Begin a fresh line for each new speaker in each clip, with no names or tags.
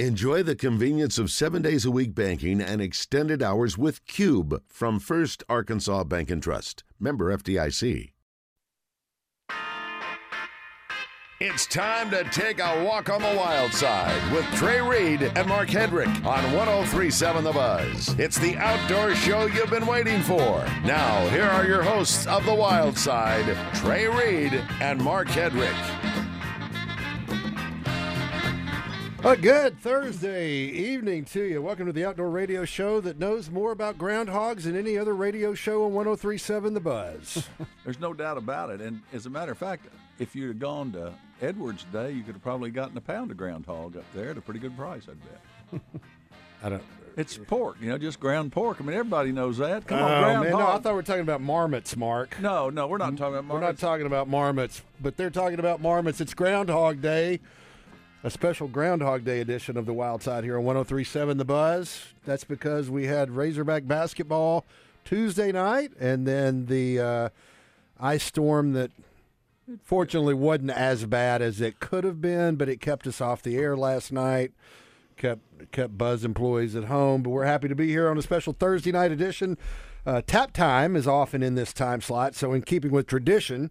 Enjoy the convenience of seven days a week banking and extended hours with Cube from First Arkansas Bank and Trust. Member FDIC. It's time to take a walk on the wild side with Trey Reid and Mark Hedrick on 1037 The Buzz. It's the outdoor show you've been waiting for. Now, here are your hosts of The Wild Side, Trey Reid and Mark Hedrick.
A good Thursday evening to you. Welcome to the outdoor radio show that knows more about groundhogs than any other radio show on 1037 The Buzz.
There's no doubt about it. And as a matter of fact, if you'd have gone to Edwards today, you could have probably gotten a pound of groundhog up there at a pretty good price, I'd bet.
I don't.
It's pork, you know, just ground pork. I mean, everybody knows that. Come on,
Oh,
ground
man, no, I thought we were talking about marmots, Mark.
no, no, we're not talking about marmots.
We're not talking about marmots, but they're talking about marmots. It's Groundhog Day, a special Groundhog Day edition of the Wild Side here on 1037 The Buzz. That's because we had Razorback basketball Tuesday night and then the uh, ice storm that fortunately wasn't as bad as it could have been, but it kept us off the air last night. Kept kept Buzz employees at home, but we're happy to be here on a special Thursday night edition. Uh, tap time is often in this time slot, so in keeping with tradition,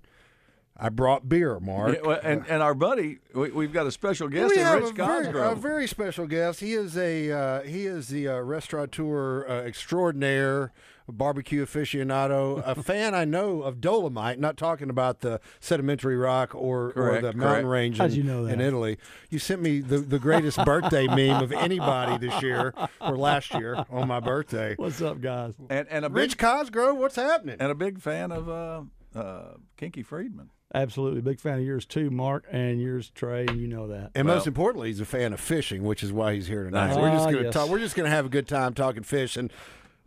I brought beer, Mark.
Yeah, well, and, and our buddy, we, we've got a special guest
we
in Rich
a very, a very special guest. He is a uh, he is the uh, restaurateur uh, extraordinaire, barbecue aficionado, a fan I know of Dolemite. Not talking about the sedimentary rock or, or
Correct,
the mountain
correct.
range in,
you know that?
in Italy. You sent me the, the greatest birthday meme of anybody this year or last year on my birthday.
What's up, guys?
and, and a big
Rich Cosgrove, what's happening?
and a big fan of uh, uh, Kinky Friedman.
Absolutely, big fan of yours too, Mark, and yours, Trey, and you know that.
And most importantly, he's a fan of fishing, which is why he's here tonight.
Nice.
We're just
Ah,
going to
yes.
talk. We're just going to have a good time talking fish, and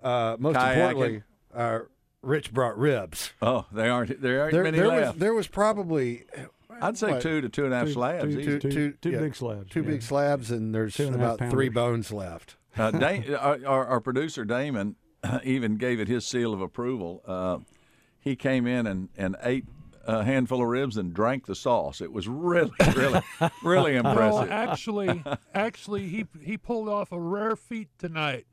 uh, most
Kayaking.
importantly, uh, Rich brought ribs.
Oh, they aren't there aren't
There,
many
there was
left.
there was probably
I'd say
what?
two to two and a half
Two-
slabs.
two-
easy.
two,
two- two
yeah,
big slabs,
two
yeah.
big slabs, and there's
Two and a half
about three bones left.
Uh, Dane, our, our, our producer Damon even gave it his seal of approval. Uh, he came in and, and ate a handful of ribs and drank the sauce. It was really, really, really
No,
impressive.
actually, actually, he he pulled off a rare feat tonight.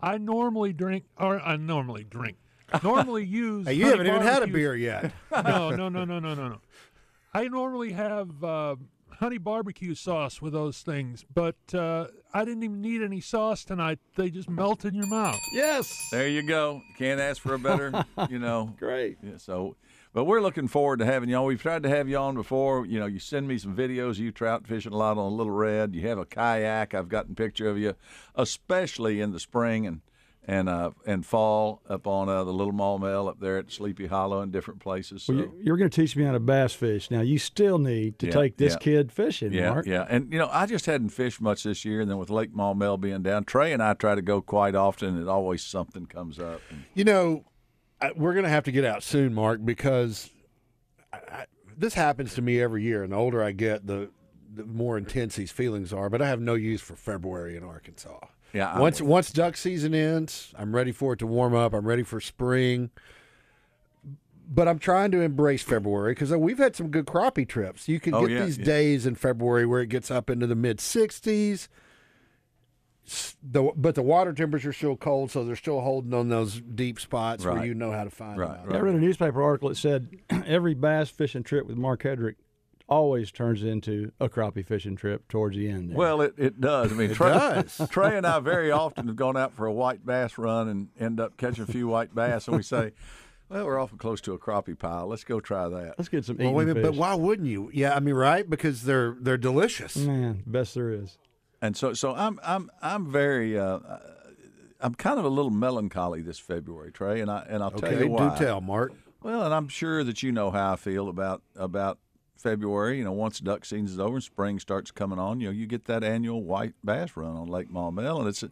I normally drink, or I normally drink, normally use.
Hey, you haven't even had a beer yet.
No, no, no, no, no, no, no. I normally have uh, honey barbecue sauce with those things, but uh, I didn't even need any sauce tonight. They just melt in your mouth.
Yes,
there you go. Can't ask for a better, you know.
great.
Yeah, so, but we're looking forward to having you on. We've tried to have you on before. You know, you send me some videos. You trout fishing a lot on a Little Red. You have a kayak. I've gotten a picture of you, especially in the spring and and uh, and fall up on uh, the Little Maumelle up there at Sleepy Hollow and different places. So.
Well, you, you're going to teach me how to bass fish. Now, you still need to
Yeah,
take this
yeah.
kid fishing,
yeah,
Mark.
yeah, and you know, I just hadn't fished much this year, and then with Lake Maumelle being down, Trey and I try to go quite often, and always something comes up. And,
You know, I, we're going to have to get out soon, Mark, because I, this happens to me every year. And the older I get, the the more intense these feelings are. But I have no use for February in Arkansas.
yeah, I'm-
Once once duck season ends, I'm ready for it to warm up. I'm ready for spring. But I'm trying to embrace February because uh, we've had some good crappie trips. You can
Oh,
get
yeah,
these
yeah.
days in February where it gets up into the mid 60s. S- The, but the water temperature's still cold, so they're still holding on those deep spots where you know how to find
Right,
them. out.
right.
I read a newspaper article that said every bass fishing trip with Mark Hedrick always turns into a crappie fishing trip towards the end. there.
Well, it, it does. I mean,
It
Trey,
does.
Trey and I very often have gone out for a white bass run and end up catching a few white bass, and we say, "Well, we're awful close to a crappie pile. Let's go try that."
let's get some
Well,
eating
wait a minute, but why wouldn't you? Yeah, I mean, right? Because they're they're delicious.
Man, best there is.
And so, so I'm, I'm, I'm very, uh, I'm kind of a little melancholy this February, Trey, and I, and I'll tell you why.
do tell, Mark.
Well, and I'm sure that you know how I feel about about February. You know, once duck season is over and spring starts coming on, you know, you get that annual white bass run on Lake Maumelle, and it's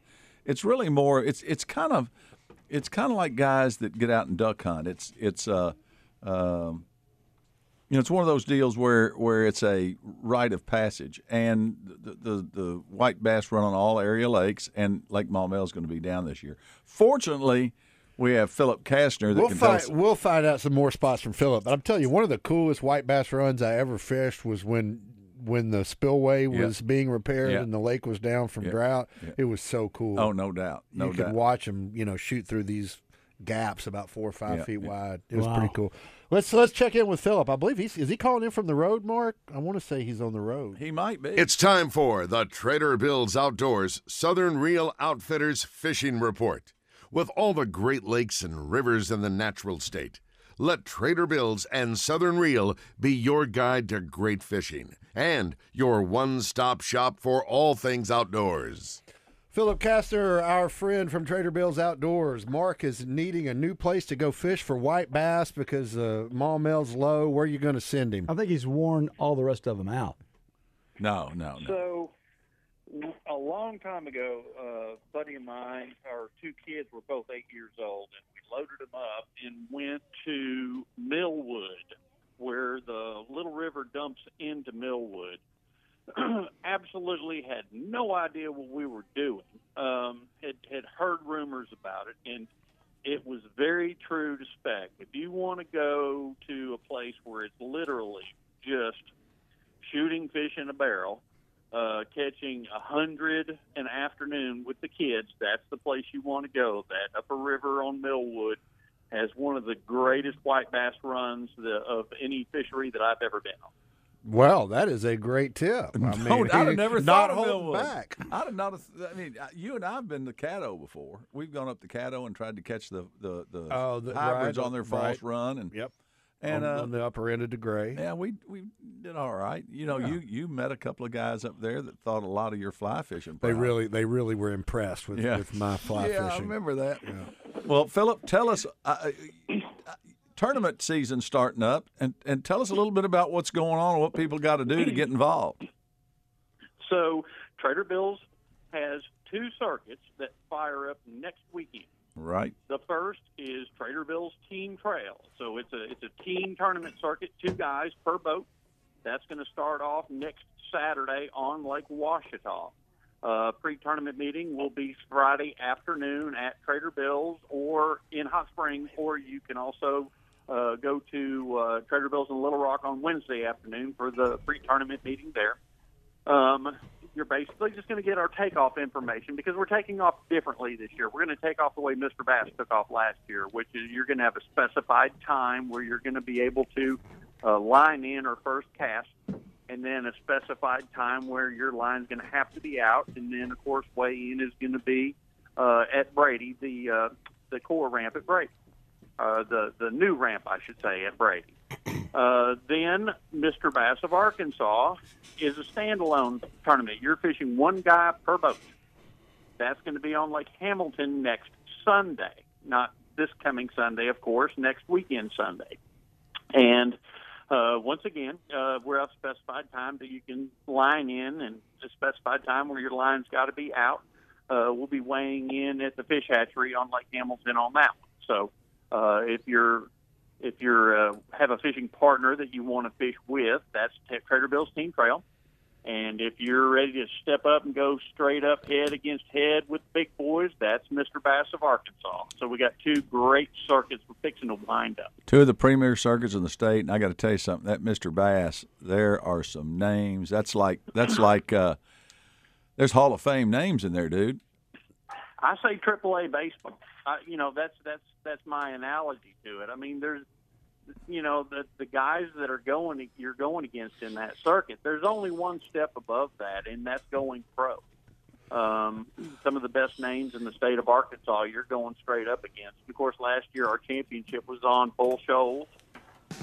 it's really more. It's it's kind of it's kind of like guys that get out and duck hunt. It's it's uh, um, you know, it's one of those deals where where it's a rite of passage, and the the, the white bass run on all area lakes, and Lake Maumelle is going to be down this year. Fortunately. We have Philip Kastner that
We'll
can tell
find
us.
we'll find out some more spots from Philip. But I'm telling you, one of the coolest white bass runs I ever fished was when when the spillway was being repaired
Yeah.
and the lake was down from
Yeah.
drought.
Yeah.
It was so cool.
Oh, no doubt, no
you
doubt.
could watch them, you know, shoot through these gaps about four or five
Yeah,
feet
yeah.
wide. It was
Wow.
pretty cool. Let's let's check in with Philip. I believe he's is he calling in from the road, Mark? I want to say he's on the road.
He might be.
It's time for the Trader Bill's Outdoors Southern Reel Outfitters Fishing Report. With all the Great Lakes and rivers in the natural state, let Trader Bill's and Southern Reel be your guide to great fishing and your one stop shop for all things outdoors.
Philip Castor, our friend from Trader Bill's Outdoors. Mark is needing a new place to go fish for white bass because uh, Maumelle's low. Where are you going to send him?
I think he's worn all the rest of them out.
no, no, no.
So, a long time ago, uh, a buddy of mine, our two kids were both eight years old, and we loaded them up and went to Millwood, where the Little River dumps into Millwood. Absolutely had no idea what we were doing. Um, had had heard rumors about it, and it was very true to spec. If you want to go to a place where it's literally just shooting fish in a barrel, uh, catching a hundred an afternoon with the kids, that's the place you want to go. That upper river on Millwood has one of the greatest white bass runs the, of any fishery that I've ever been on.
Well, that is a great tip. I
No,
mean,
I'd have never
not
thought of Millwood.
back.
I'd have not. have- I mean, you and I have been to Caddo before. We've gone up to Caddo and tried to catch the the, the
Oh, the-
hybrids
right,
on their
right.
false run, and
Yep.
and
on,
uh,
on the upper end of DeGray.
yeah, we we did all right. You know, you you met a couple of guys up there that thought a lot of your fly fishing.
They really, they really were impressed with,
Yeah.
with my fly fishing.
yeah, I remember that. Well, Philip, tell us. Uh, uh, tournament season starting up, and, and tell us a little bit about what's going on and what people got to do to get involved.
So Trader Bill's has two circuits that fire up next weekend.
Right.
The first is Trader Bill's Team Trail. So it's a it's a team tournament circuit, two guys per boat. That's going to start off next Saturday on Lake Ouachita. Uh, pre-tournament meeting will be Friday afternoon at Trader Bill's or in Hot Springs, or you can also uh, go to uh, Trader Bill's in Little Rock on Wednesday afternoon for the pre-tournament meeting there. Um, you're basically just going to get our takeoff information because we're taking off differently this year. We're going to take off the way Mr. Bass took off last year, which is you're going to have a specified time where you're going to be able to uh, line in or first cast, and then a specified time where your line's going to have to be out, and then of course weigh in is going to be uh, at Brady, the uh, the core ramp at Brady, uh, the the new ramp I should say at Brady. Uh, then Mr. Bass of Arkansas is a standalone tournament. You're fishing one guy per boat. That's going to be on Lake Hamilton next Sunday, not this coming Sunday, of course, next weekend Sunday. And uh, once again, uh, we're at a specified time that you can line in and a specified time where your line's got to be out. Uh, we'll be weighing in at the fish hatchery on Lake Hamilton on that one. So uh, if you're if you're uh, have a fishing partner that you want to fish with, that's Trader Bill's Team Trail. And if you're ready to step up and go straight up head against head with the big boys, that's Mr. Bass of Arkansas. So we got two great circuits we're fixing to wind up.
Two of the premier circuits in the state, and I got to tell you something. That Mr. Bass, there are some names. That's like that's like uh, there's Hall of Fame names in there, dude.
I say AAA baseball. You know, that's that's that's my analogy to it. I mean, there's, you know, the the guys that are going you're going against in that circuit. There's only one step above that, and that's going pro. Um, some of the best names in the state of Arkansas, you're going straight up against. Of course, last year our championship was on Bull Shoals,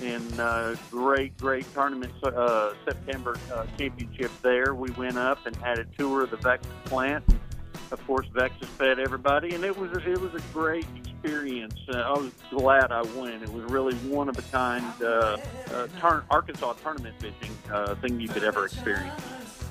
in uh, great, great tournament uh, September uh, championship there. We went up and had a tour of the Vexus plant. And of course, Vexus fed everybody, and it was it was a great experience. Uh, I was glad I went. It was really one of a kind uh, uh, turn, Arkansas tournament fishing uh, thing you could ever experience.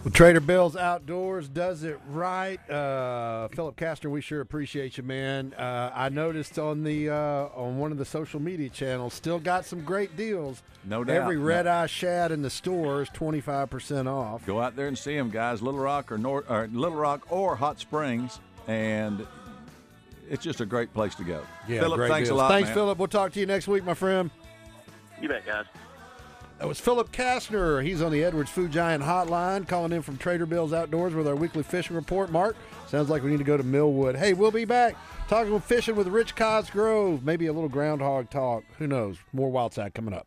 Well, Trader Bill's Outdoors does it right. Uh, Philip Castor, we sure appreciate you, man. Uh, I noticed on the uh, on one of the social media channels, still got some great deals.
No doubt.
Every red eye shad in the store is twenty five percent off.
Go out there and see them, guys. Little Rock or North, or Little Rock or Hot Springs, and it's just a great place to go.
Yeah,
Philip,
great
thanks
deals.
a lot.
Thanks,
man.
Philip. We'll talk to you next week, my friend.
You bet, guys.
That was Philip Kastner. He's on the Edwards Food Giant hotline, calling in from Trader Bill's Outdoors with our weekly fishing report. Mark, sounds like we need to go to Millwood. Hey, we'll be back talking fishing with Rich Cosgrove. Maybe a little groundhog talk. Who knows? More wild side coming up.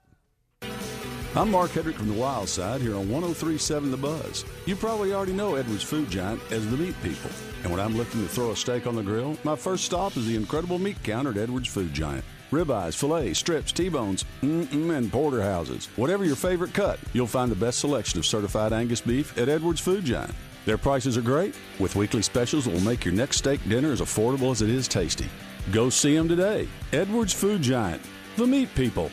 I'm Mark Hedrick from the Wild Side here on 1037 The Buzz. You probably already know Edwards Food Giant as the meat people. And when I'm looking to throw a steak on the grill, my first stop is the incredible meat counter at Edwards Food Giant. Ribeyes, fillets, strips, T-bones, and porterhouses. Whatever your favorite cut, you'll find the best selection of certified Angus beef at Edwards Food Giant. Their prices are great, with weekly specials that will make your next steak dinner as affordable as it is tasty. Go see them today. Edwards Food Giant, the meat people.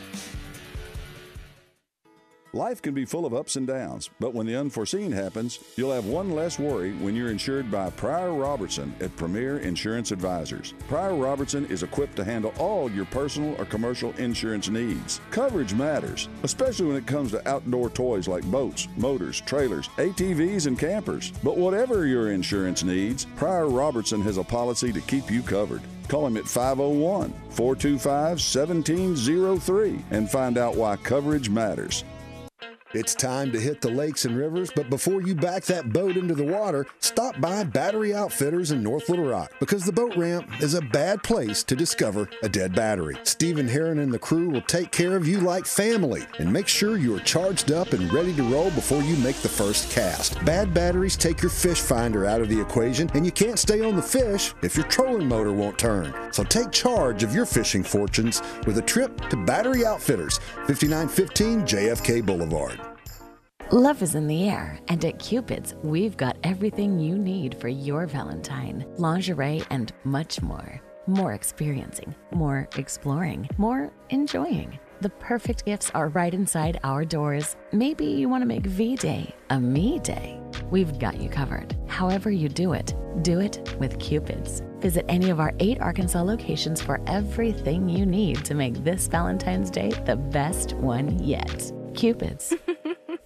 Life can be full of ups and downs, but when the unforeseen happens, you'll have one less worry when you're insured by Pryor Robertson at Premier Insurance Advisors. Pryor Robertson is equipped to handle all your personal or commercial insurance needs. Coverage matters, especially when it comes to outdoor toys like boats, motors, trailers, ATVs, and campers. But whatever your insurance needs, Pryor Robertson has a policy to keep you covered. Call him at 501 425 1703 and find out why coverage matters.
It's time to hit the lakes and rivers, but before you back that boat into the water, stop by Battery Outfitters in North Little Rock because the boat ramp is a bad place to discover a dead battery. Stephen Heron and the crew will take care of you like family and make sure you are charged up and ready to roll before you make the first cast. Bad batteries take your fish finder out of the equation, and you can't stay on the fish if your trolling motor won't turn. So take charge of your fishing fortunes with a trip to Battery Outfitters, 5915 JFK Boulevard.
Love is in the air, and at Cupid's, we've got everything you need for your Valentine lingerie and much more. More experiencing, more exploring, more enjoying. The perfect gifts are right inside our doors. Maybe you want to make V Day a me day. We've got you covered. However, you do it, do it with Cupid's. Visit any of our eight Arkansas locations for everything you need to make this Valentine's Day the best one yet. Cupid's.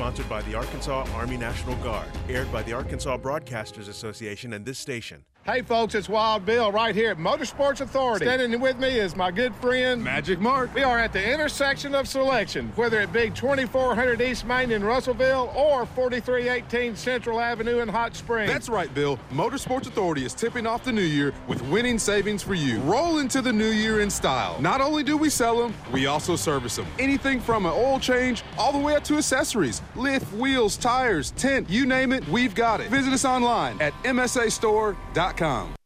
Sponsored by the Arkansas Army National Guard. Aired by the Arkansas Broadcasters Association and this station.
Hey folks, it's Wild Bill right here at Motorsports Authority. Standing with me is my good friend
Magic Mark.
We are at the intersection of selection, whether it be 2400 East Main in Russellville or 4318 Central Avenue in Hot Springs.
That's right, Bill. Motorsports Authority is tipping off the new year with winning savings for you. Roll into the new year in style. Not only do we sell them, we also service them. Anything from an oil change all the way up to accessories, lift, wheels, tires, tent, you name it, we've got it. Visit us online at msastore.com. Realty.com.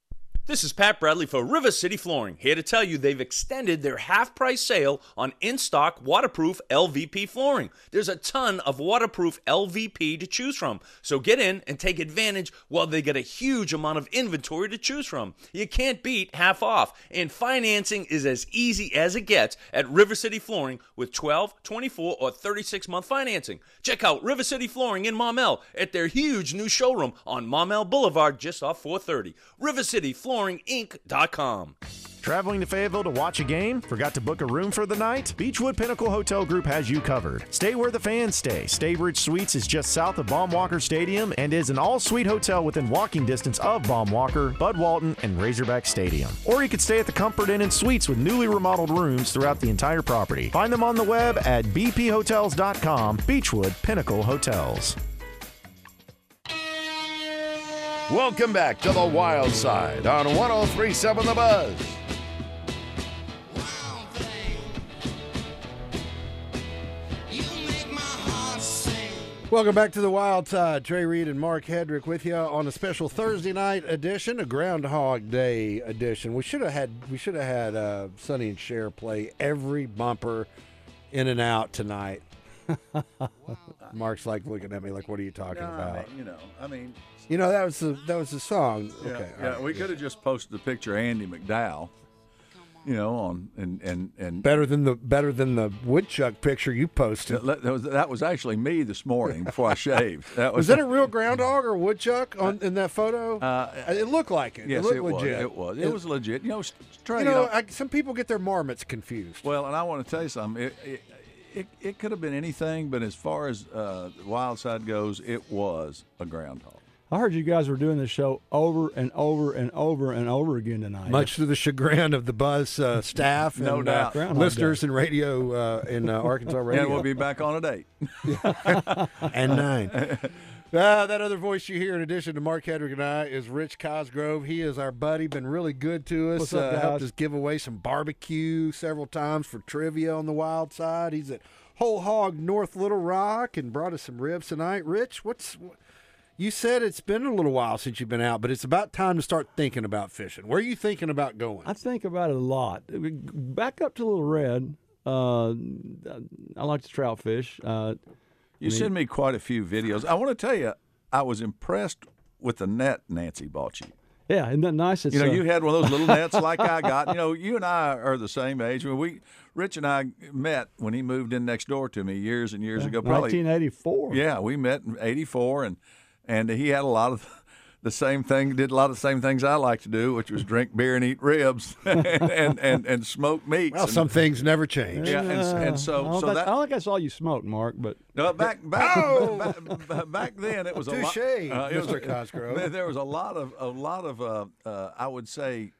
This is Pat Bradley for River City Flooring, here to tell you they've extended their half price sale on in stock waterproof LVP flooring. There's a ton of waterproof LVP to choose from, so get in and take advantage while they get a huge amount of inventory to choose from. You can't beat half off, and financing is as easy as it gets at River City Flooring with 12, 24, or 36 month financing. Check out River City Flooring in Maumelle at their huge new showroom on Maumelle Boulevard just off 430. River City Flooring flooringinc.com.
Traveling to Fayetteville to watch a game? Forgot to book a room for the night? Beechwood Pinnacle Hotel Group has you covered. Stay where the fans stay. Staybridge Suites is just south of Baum Walker Stadium and is an all suite hotel within walking distance of Baum Walker, Bud Walton, and Razorback Stadium. Or you could stay at the Comfort Inn and Suites with newly remodeled rooms throughout the entire property. Find them on the web at bphotels.com. Beechwood Pinnacle Hotels.
Welcome back to the Wild Side on 1037 The Buzz.
Welcome back to the Wild Side. Trey Reid and Mark Hedrick with you on a special Thursday night edition, a Groundhog Day edition. We should have had we should have had uh, Sonny and Cher play every bumper in and out tonight. Mark's like looking at me like, "What are you talking
No,
about?"
You know, I mean,
You know that was the that was the song.
yeah,
okay,
yeah,
right.
we could have just posted the picture of Andie MacDowell. you know, on and and and
Better than the better than the woodchuck picture you posted.
that, that was that was actually me this morning before I shaved. That
Was that a real groundhog or woodchuck on in that photo?
Uh,
it looked like it.
Yes,
it looked
it was.
legit.
It was. It was legit. You know,
You know, I, some people get their marmots confused.
Well, and I want to tell you something. It, it, it, it could have been anything, but as far as uh, the wild side goes, it was a groundhog.
I heard you guys were doing this show over and over and over and over again tonight.
Much to the chagrin of the Buzz uh, staff
No
and
doubt.
uh, listeners and radio uh, in uh, Arkansas radio.
And we'll be back on at eight.
and nine. Ah, that other voice you hear, in addition to Mark Hedrick and I, is Rich Cosgrove. He is our buddy, been really good to us.
What's up,
uh, helped us give away some barbecue several times for trivia on the wild side. He's at Whole Hog North Little Rock and brought us some ribs tonight. Rich, what's you said it's been a little while since you've been out, but it's about time to start thinking about fishing. Where are you thinking about going?
I think about it a lot. Back up to Little Red. Uh, I like to trout fish. Uh,
You send me quite a few videos. I want to tell you, I was impressed with the net Nancy bought you.
yeah, isn't that nice? It's,
You know,
uh,
you had one of those little nets like I got. You know, you and I are the same age. When we, Rich and I met when he moved in next door to me years and years ago. Probably
1984.
Yeah, we met in '84, and and he had a lot of the same thing. Did a lot of the same things I like to do, which was drink beer and eat ribs and and, and, and smoke meats.
Well,
and,
some things never change.
Yeah, and, and so
don't,
so
think,
that
I don't think I saw you smoke, Mark, but
no, back back, back, back back then it was a lot.
Touche,
it was-
Mr. Cosgrove.
There was a lot of a lot of uh, uh, I would say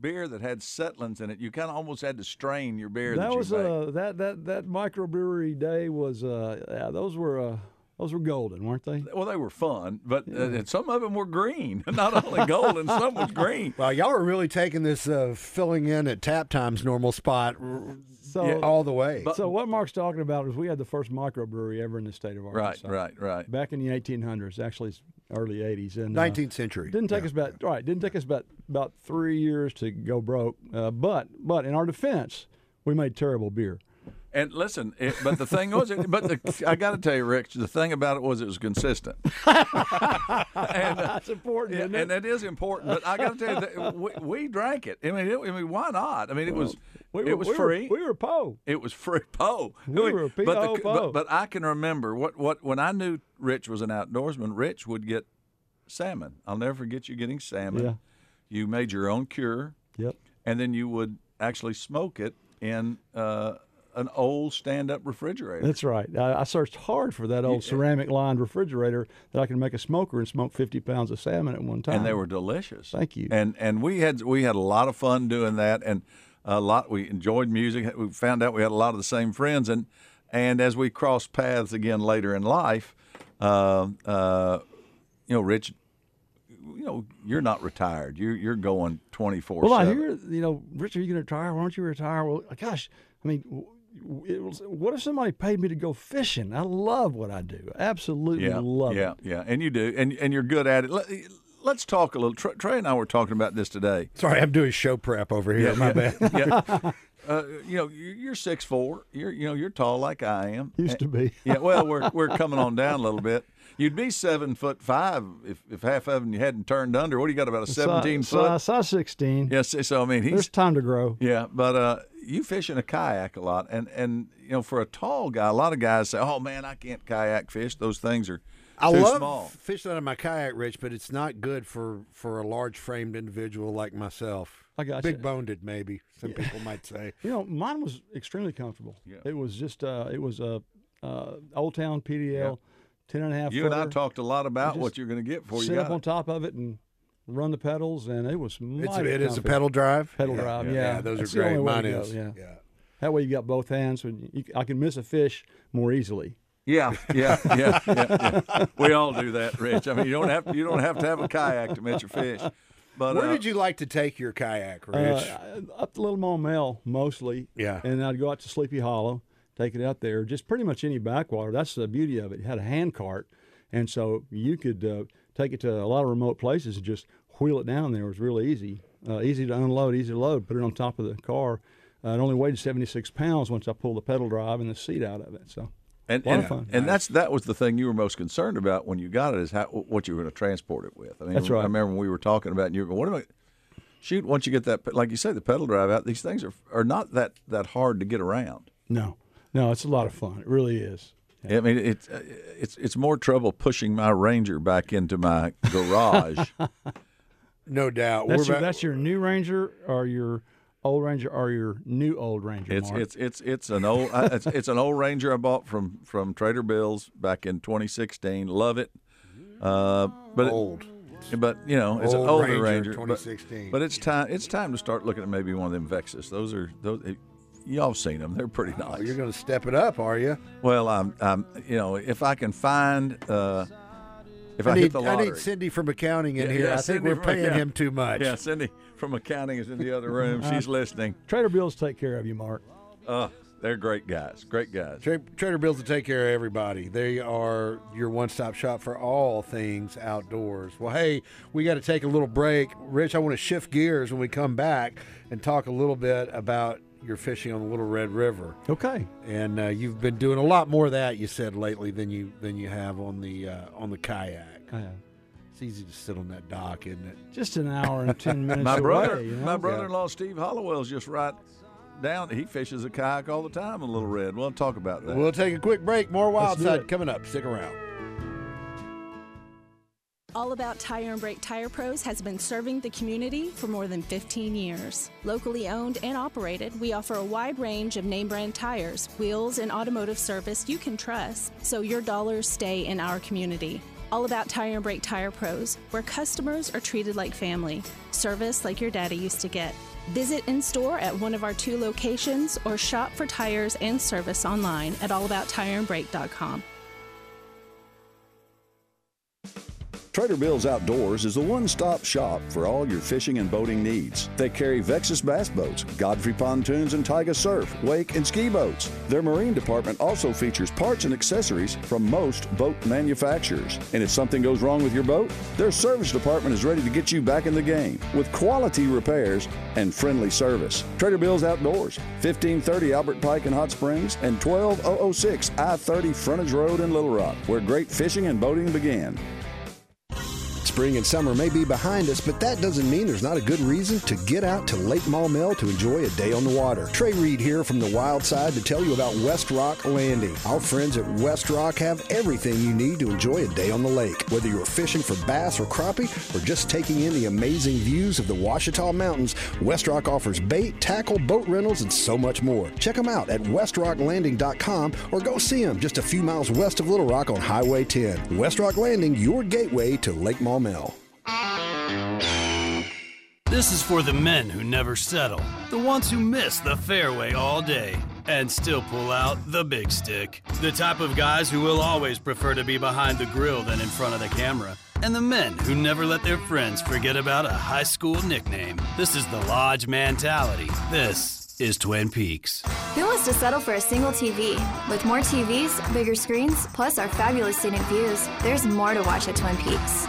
beer that had settlings in it. You kind of almost had to strain your beer. That,
that was
you
uh, that that that microbrewery day was uh, yeah, those were uh, those were golden, weren't they?
well, they were fun, but uh, and some of them were green. Not only golden, some was green.
Well, y'all were really taking this uh, filling in at tap time's normal spot r-
So
all the way.
so what Mark's talking about is we had the first microbrewery ever in the state of
Right,
Arkansas.
right, right. Right.
Back in the 1800s, actually early 80s, and uh,
19th century.
Didn't take
Yeah.
us about right. Didn't take us about about three years to go broke. Uh, but but in our defense, we made terrible beer.
And listen, it, but the thing was, it, but the, I got to tell you, Rich, the thing about it was it was consistent. and, uh,
That's important, it?
and it is important. But I got to tell you, that we, we drank it. I mean, it, I mean, why not? I mean, it was
We
it was
we were-
free.
we were po.
It was free. Po.
We
I mean,
were
but, the,
P.O.
but, but I can remember what, what when I knew Rich was an outdoorsman. Rich would get salmon. I'll never forget you getting salmon.
Yeah.
You made your own cure.
Yep.
And then you would actually smoke it in uh, an old stand-up refrigerator.
That's right. I, I searched hard for that old ceramic lined refrigerator that I could make a smoker and smoke 50 pounds of salmon at one time.
and they were delicious.
Thank you.
And and we had we had a lot of fun doing that, and a lot we enjoyed music. We found out we had a lot of the same friends, and and as we crossed paths again later in life, uh, uh, you know, Rich, you know, you're not retired. You're you're going twenty four.
Well, I hear, you know, Richard, are you going to retire? Why don't you retire? Well, gosh, I mean, w- w- it was, what if somebody paid me to go fishing? I love what I do. Absolutely
yeah,
love
yeah,
it.
yeah, yeah, and you do, and and you're good at it. Let, let's talk a little. Trey, Trey and I were talking about this today.
Sorry, I'm doing show prep over here. Yeah, My bad.
yeah. Uh, you know, you're you're six four. You're you know you're tall like I am.
Used to be.
Yeah. Well, we're we're coming on down a little bit. You'd be seven foot five if, if half of them you hadn't turned under. What do you got about a seventeen
Si-
foot?
si- size 16.
Yes. So I mean, he's
There's time to grow.
yeah. But uh, you fish in a kayak a lot, and and you know for a tall guy, a lot of guys say, "Oh man, I can't kayak fish. Those things are
I
too
love
small."
fishing out of my kayak, Rich, but it's not good for for a large framed individual like myself.
I got
big
you.
boned, maybe some people might say.
You know, mine was extremely comfortable.
Yeah.
It was just, uh, it was a uh, Old Town PDL, ten and a half
You and I talked a lot about what you're going to get for you
sit
got
up on top of it and run the pedals, and it was
It's,
mighty
it is a pedal drive.
pedal
Yeah,
drive.
yeah,
Yeah,
yeah, those
That's
are great. Mine
to go,
is.
Yeah.
yeah.
That way you got both hands, so you, I can miss a fish more easily.
Yeah, yeah, yeah, yeah, yeah. We all do that, Rich. I mean, you don't have to, you don't have to have a kayak to miss your fish. But
Where
uh,
did you like to take your kayak, Rich?
Uh, up to Little Maumelle mostly.
Yeah.
And I'd go out to Sleepy Hollow, take it out there, just pretty much any backwater. That's the beauty of it. It had a hand cart, and so you could uh, take it to a lot of remote places and just wheel it down there. It was really easy, uh, easy to unload, easy to load. Put it on top of the car. Uh, it only weighed 76 pounds once I pulled the pedal drive and the seat out of it. So
and and, and that's that was the thing you were most concerned about when you got it is how what you were going to transport it with. I mean,
That's right.
I remember when we were talking about it, and you were going, what am I? shoot, once you get that, like you say, the pedal drive out, these things are are not that that hard to get around.
No, no, it's a lot of fun. It really is.
I mean, it's uh, it's it's more trouble pushing my Ranger back into my garage.
no doubt.
That's your, that's your new Ranger or your old Ranger or your new old Ranger.
It's
Mark?
it's it's it's an old it's, it's an old Ranger I bought from from Trader Bill's back in 2016. Love it, uh, but
old.
but you know it's
Old
an older
Ranger,
Ranger. but-
2016.
But, it's time it's time to start looking at maybe one of them Vexus. Those are those. Y'all seen them? They're pretty nice.
Oh, you're going to step it up, are you?
Well, I'm, I'm, you know, if I can find, uh, if I,
I need,
hit the lottery.
I need Cindy from accounting in
Yeah,
here.
yeah,
I think we're
from-
paying
yeah.
him too much.
Yeah, Cindy from accounting is in the other room. She's
Uh,
listening.
Trader Bill's take care of you, Mark.
Uh, they're great guys. Great guys.
Tra- Trader Bill's to take care of everybody. They are your one-stop shop for all things outdoors. Well, hey, we got to take a little break. Rich, I want to shift gears when we come back and talk a little bit about your fishing on the Little Red River.
Okay.
And uh, you've been doing a lot more of that, you said lately, than you than you have on the uh, on the kayak.
I have.
It's easy to sit on that dock, isn't it?
Just an hour and ten minutes
my
away.
brother,
you know?
my brother-in-law Steve Hollowell's just right down. He fishes a kayak all the time in Little Red. We'll talk about that.
We'll take a quick break. More Wild Side coming up. Stick around.
All About Tire and Brake Tire Pros has been serving the community for more than 15 years. Locally owned and operated, we offer a wide range of name brand tires, wheels, and automotive service you can trust, so your dollars stay in our community. All About Tire and Brake Tire Pros, where customers are treated like family, service like your daddy used to get. Visit in store at one of our two locations or shop for tires and service online at allabouttireandbrake.com.
Trader Bill's Outdoors is the one stop shop for all your fishing and boating needs. They carry Vexus bass boats, Godfrey pontoons, and Taiga surf, wake, and ski boats. Their marine department also features parts and accessories from most boat manufacturers. And if something goes wrong with your boat, their service department is ready to get you back in the game with quality repairs and friendly service. Trader Bill's Outdoors, 1530 Albert Pike in Hot Springs, and 12006 I 30 Frontage Road in Little Rock, where great fishing and boating began.
Spring and summer may be behind us, but that doesn't mean there's not a good reason to get out to Lake Maumelle to enjoy a day on the water. Trey Reid here from the Wild Side to tell you about West Rock Landing. Our friends at West Rock have everything you need to enjoy a day on the lake. Whether you're fishing for bass or crappie, or just taking in the amazing views of the Ouachita Mountains, West Rock offers bait, tackle, boat rentals, and so much more. Check them out at westrocklanding.com or go see them just a few miles west of Little Rock on Highway 10. West Rock Landing, your gateway to Lake Maumelle.
This is for the men who never settle, the ones who miss the fairway all day and still pull out the big stick, the type of guys who will always prefer to be behind the grill than in front of the camera, and the men who never let their friends forget about a high school nickname. This is the Lodge mentality. This is Twin Peaks.
Who wants to settle for a single TV? With more TVs, bigger screens, plus our fabulous scenic views, there's more to watch at Twin Peaks.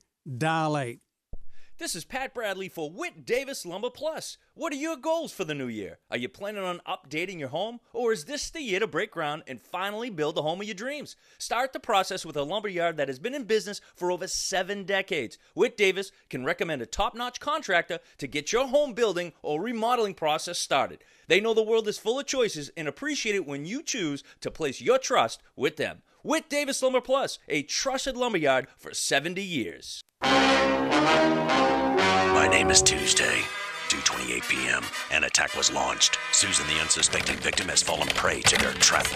dial 8.
This is Pat Bradley for Whit Davis Lumber Plus. What are your goals for the new year? Are you planning on updating your home? Or is this the year to break ground and finally build the home of your dreams? Start the process with a lumber yard that has been in business for over seven decades. Whit Davis can recommend a top notch contractor to get your home building or remodeling process started. They know the world is full of choices and appreciate it when you choose to place your trust with them. Whit Davis Lumber Plus, a trusted lumberyard for 70 years.
My name is Tuesday. 2:28 p.m. An attack was launched. Susan, the unsuspecting victim, has fallen prey to their trap.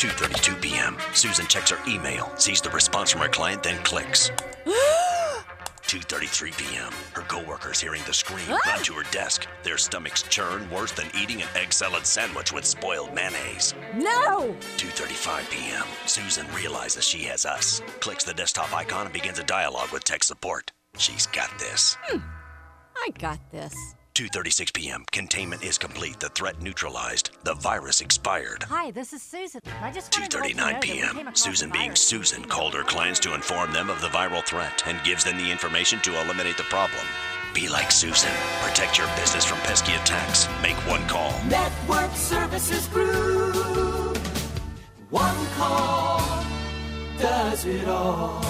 2:32 p.m. Susan checks her email, sees the response from her client, then clicks. 2:33 p.m. Her coworkers hearing the scream run to her desk. Their stomachs churn worse than eating an egg salad sandwich with spoiled mayonnaise.
No!
2:35 p.m. Susan realizes she has us. Clicks the desktop icon and begins a dialogue with tech support. She's got this. Hmm.
I got this.
2:36 p.m. Containment is complete. The threat neutralized. The virus expired.
Hi, this is Susan. I just wanted to let
2:39
that we came
p.m. Susan being. Susan called her clients to inform them of the viral threat and gives them the information to eliminate the problem. Be like Susan. Protect your business from pesky attacks. Make one call.
Network Services Group. One call does it all.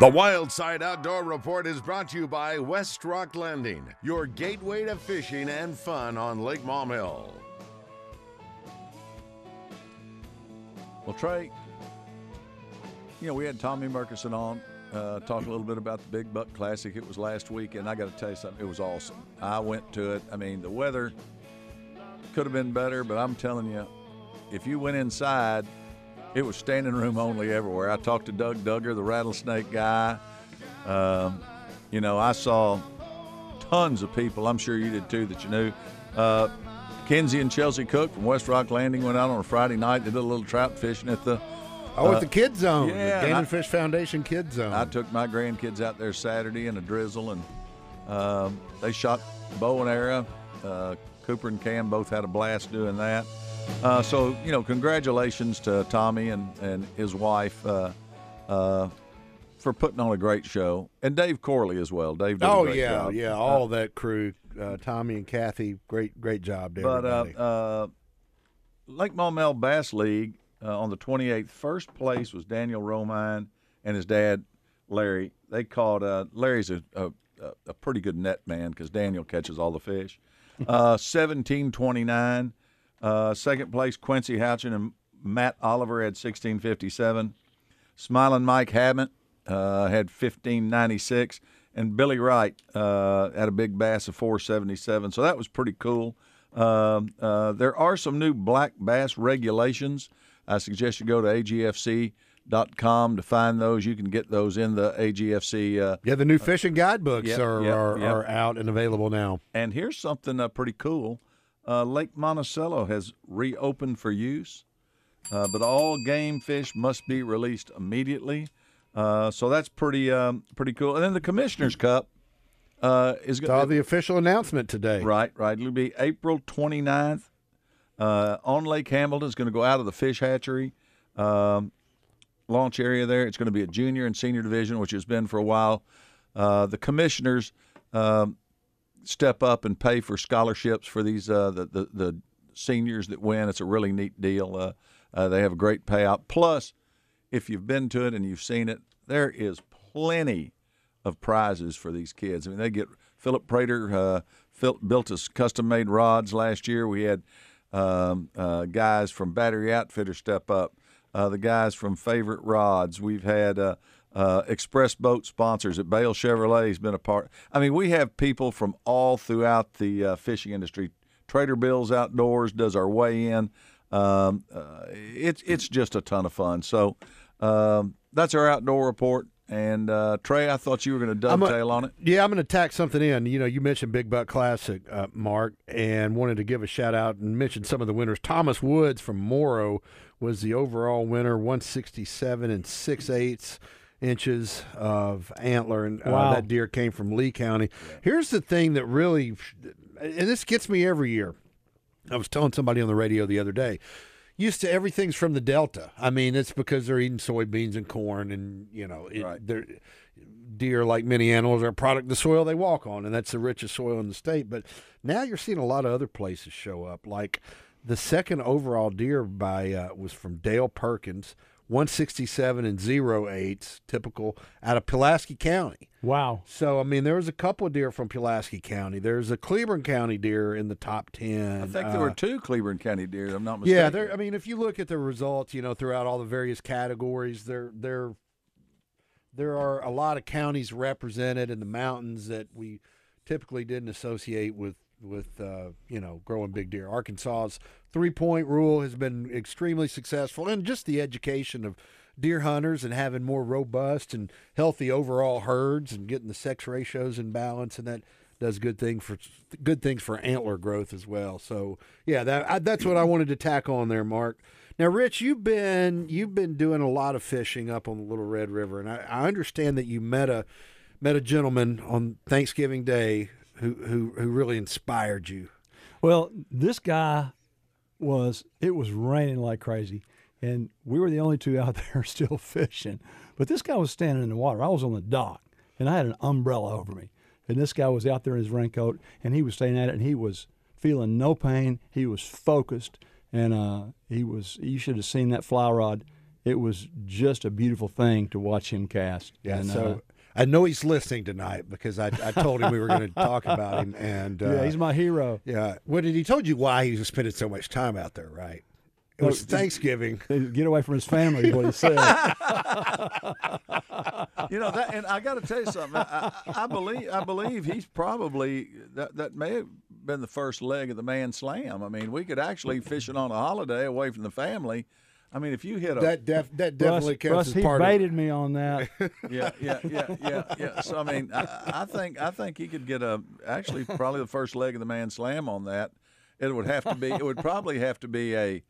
The Wild Side Outdoor Report is brought to you by West Rock Landing, your gateway to fishing and fun on Lake Maumelle.
Well, Trey, you know, we had Tommy Murkison on, uh, talk a little bit about the Big Buck Classic. It was last week, and I got to tell you something, it was awesome. I went to it. I mean, the weather could have been better, but I'm telling you, if you went inside, it was standing room only everywhere. I talked to Doug Duggar, the rattlesnake guy. Um, you know, I saw tons of people. I'm sure you did too that you knew. Uh, Kenzie and Chelsea Cook from West Rock Landing went out on a Friday night. They did a little trout fishing at the
Oh,
uh,
at the Kid Zone,
Yeah,
the
and
Game
I-
and Fish Foundation Kid Zone.
I took my grandkids out there Saturday in a drizzle, and um, they shot bow and arrow. Uh, Cooper and Cam both had a blast doing that. Uh, so you know, congratulations to Tommy and and his wife uh, uh, for putting on a great show, and Dave Corley as well. Dave, did a
oh
great
yeah,
job.
yeah,
Uh,
all that crew, uh, Tommy and Kathy, great, great job,
But uh,
everybody.
uh, Lake Maumelle Bass League uh, on the 28th, first place was Daniel Romine and his dad Larry. They caught uh, Larry's a, a, a pretty good net man because Daniel catches all the fish. Uh, 1729. Uh, second place Quincy Houchin and Matt Oliver had 1657. Smiling Mike Hammett uh, had 1596, and Billy Wright uh, had a big bass of 477. So that was pretty cool. Um, uh, there are some new black bass regulations. I suggest you go to agfc.com to find those. You can get those in the AGFC. Uh,
yeah, the new fishing guidebooks
Yep,
are,
yep,
are,
yep.
are out and available now.
and here's something uh, pretty cool. Uh, Lake Monticello has reopened for use, uh, but all game fish must be released immediately. Uh, so that's pretty um, pretty cool. And then the Commissioners Cup uh, is going
the official announcement today.
Right, right. It'll be April 29th uh, on Lake Hamilton. It's going to go out of the fish hatchery um, launch area there. It's going to be a junior and senior division, which has been for a while. Uh, the commissioners um, step up and pay for scholarships for these uh, the, the the seniors that win. It's a really neat deal. Uh, uh, they have a great payout. Plus, if you've been to it and you've seen it, there is plenty of prizes for these kids. I mean, they get Philip Prater uh, built us custom made rods last year. We had um, uh, guys from Battery Outfitter step up. Uh, the guys from Favorite Rods. We've had uh, Express Boat sponsors at Bale Chevrolet has been a part. I mean, we have people from all throughout the uh, fishing industry. Trader Bill's Outdoors does our weigh in. Um, uh, it's it's just a ton of fun. So um, that's our outdoor report. And uh, Trey, I thought you were going to
I'm a-
dovetail on it.
Yeah, I'm going to tack something in. You know, you mentioned Big Buck Classic, uh, Mark, and wanted to give a shout out and mention some of the winners. Thomas Woods from Morrow was the overall winner, 167 and 6 eighths inches of antler, and uh,
Wow.
that deer came from Lee County. Here's the thing that really, and this gets me every year. I was telling somebody on the radio the other day. Used to everything's from the Delta. I mean, it's because they're eating soybeans and corn, and you know, it, they're deer, like many animals, are a product of the soil they walk on, and that's the richest soil in the state. But now you're seeing a lot of other places show up. Like the second overall deer by uh, was from Dale Perkins, 167 and zero eighths, typical out of Pulaski County.
Wow.
So I mean, there was a couple of deer from Pulaski County. There's a Cleburne County deer in the top ten.
I think there
Uh,
were two Cleburne County deer. I'm not mistaken.
yeah, there. I mean, if you look at the results, you know, throughout all the various categories, there, there, there are a lot of counties represented in the mountains that we typically didn't associate with with uh, you know growing big deer. Arkansas's three point rule has been extremely successful, and just the education of deer hunters and having more robust and healthy overall herds and getting the sex ratios in balance and that does good thing for good things for antler growth as well. So yeah, that I, that's what I wanted to tack on there, Mark. Now, Rich, you've been you've been doing a lot of fishing up on the Little Red River, and I, I understand that you met a met a gentleman on Thanksgiving Day who who, who really inspired you.
Well, this guy was it was raining like crazy, and we were the only two out there still fishing. But this guy was standing in the water. I was on the dock, and I had an umbrella over me, and this guy was out there in his raincoat, and he was staying at it, and he was feeling no pain. He was focused, and uh, he was. You should have seen that fly rod. It was just a beautiful thing to watch him cast.
Yeah,
And,
so
uh,
I know he's listening tonight because I, I told him we were going to talk about him, and uh,
Yeah, he's my hero.
Yeah, what did he told you why he was spending so much time out there? Right? It was
it-
Thanksgiving.
Get away from his family, is what he said.
you know that, and I got to tell you something. I, I, I believe I believe he's probably that that may have been the first leg of the man slam. I mean, we could actually fishing on a holiday away from the family. I mean, if you hit a
That def, that
Russ,
definitely counts
Russ,
as
he
part of
baited me on that.
yeah, yeah, yeah, yeah, yeah. So I mean, I, I think I think he could get a actually probably the first leg of the man slam on that. It would have to be. It would probably have to be a.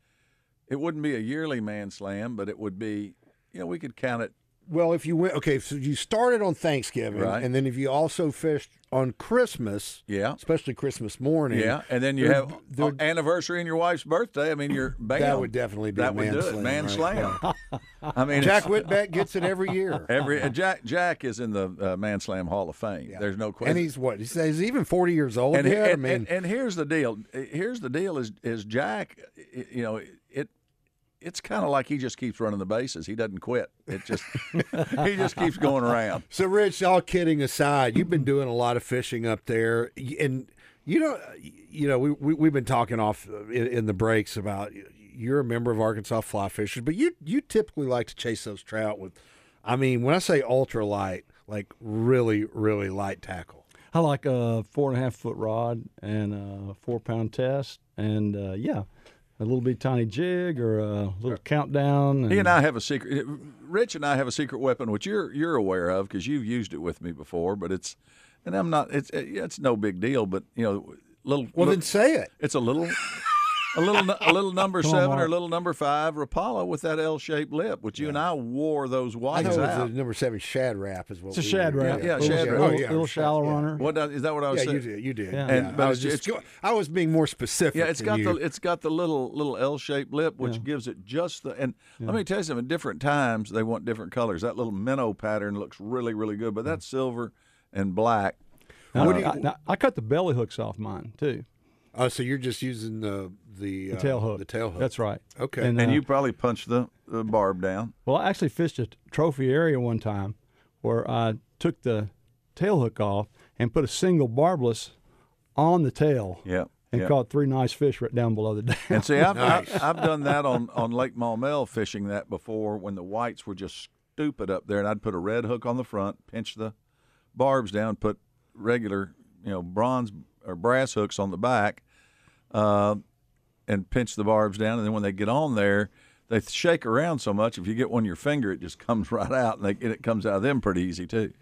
It wouldn't be a yearly man slam, but it would be. You know, we could count it.
Well, if you went, okay, so you started on Thanksgiving,
Right.
and then if you also fished on Christmas,
Yeah.
especially Christmas morning,
Yeah, and then you have uh, anniversary and your wife's birthday. I mean, you're bam.
That would definitely be a
that would
man
do
slam,
it. Man
right?
slam. I mean,
Jack Whitbeck gets it every year.
Every uh, Jack Jack is in the uh, Man Slam Hall of Fame. There's no question.
and he's what? He says he's even forty years old.
and,
yeah,
and,
I mean,
and, and here's the deal. Here's the deal. Is is Jack? You know. It's kind of like he just keeps running the bases. He doesn't quit. It just he just keeps going around.
So, Rich, all kidding aside, you've been doing a lot of fishing up there, and you know, you know, we, we we've been talking off uh, in, in the breaks about you're a member of Arkansas Fly Fishers, but you you typically like to chase those trout with, I mean, when I say ultra light, like really really light tackle.
I like a four and a half foot rod and a four pound test, and uh, yeah, a little bit tiny jig or a little countdown. And,
He and I have a secret. Eh, Rich and I have a secret weapon, which you're you're aware of because you've used it with me before. But it's, and I'm not. It's eh, it's no big deal. But you know, little.
Well,
little-
then say it.
It's a little. A little, a little number
Come on,
seven or a little number five Rapala with that L-shaped lip, which you and I wore those
I
whites
know it was
out.
number seven Shad Rap is what
It's a Shad Rap.
Yeah,
Little-
Shad Rap.
little-
Oh, yeah,
little
shad,
shallow
yeah.
runner.
What is that? What I was
Yeah,
saying?
you did. You did.
Yeah.
Yeah,
And- but
I was just
it's-
I was being more specific.
Yeah, it's
than
got
you.
the it's got the little little L-shaped lip, which
Yeah.
gives it just the. And let me tell you something. At different times, they want different colors. That little minnow pattern looks really really good, but that's silver and black.
Now,
Uh,
I, now, I cut the belly hooks off mine too.
Oh, so you're just using the the,
The
uh,
tail hook.
The tail hook.
That's right.
Okay.
And,
and
uh,
you probably punched the, the barb down.
Well, I actually fished a trophy area one time where I took the tail hook off and put a single barbless on the tail.
Yeah.
And
yeah.
caught three nice fish right down below the dam.
And see, I've, I've, I've done that on, on Lake Maumelle fishing that before when the whites were just stupid up there, and I'd put a red hook on the front, pinch the barbs down, put regular, you know, bronze or brass hooks on the back, uh, and pinch the barbs down. And then when they get on there, they shake around so much. If you get one in your finger, it just comes right out, and, they, and it comes out of them pretty easy too.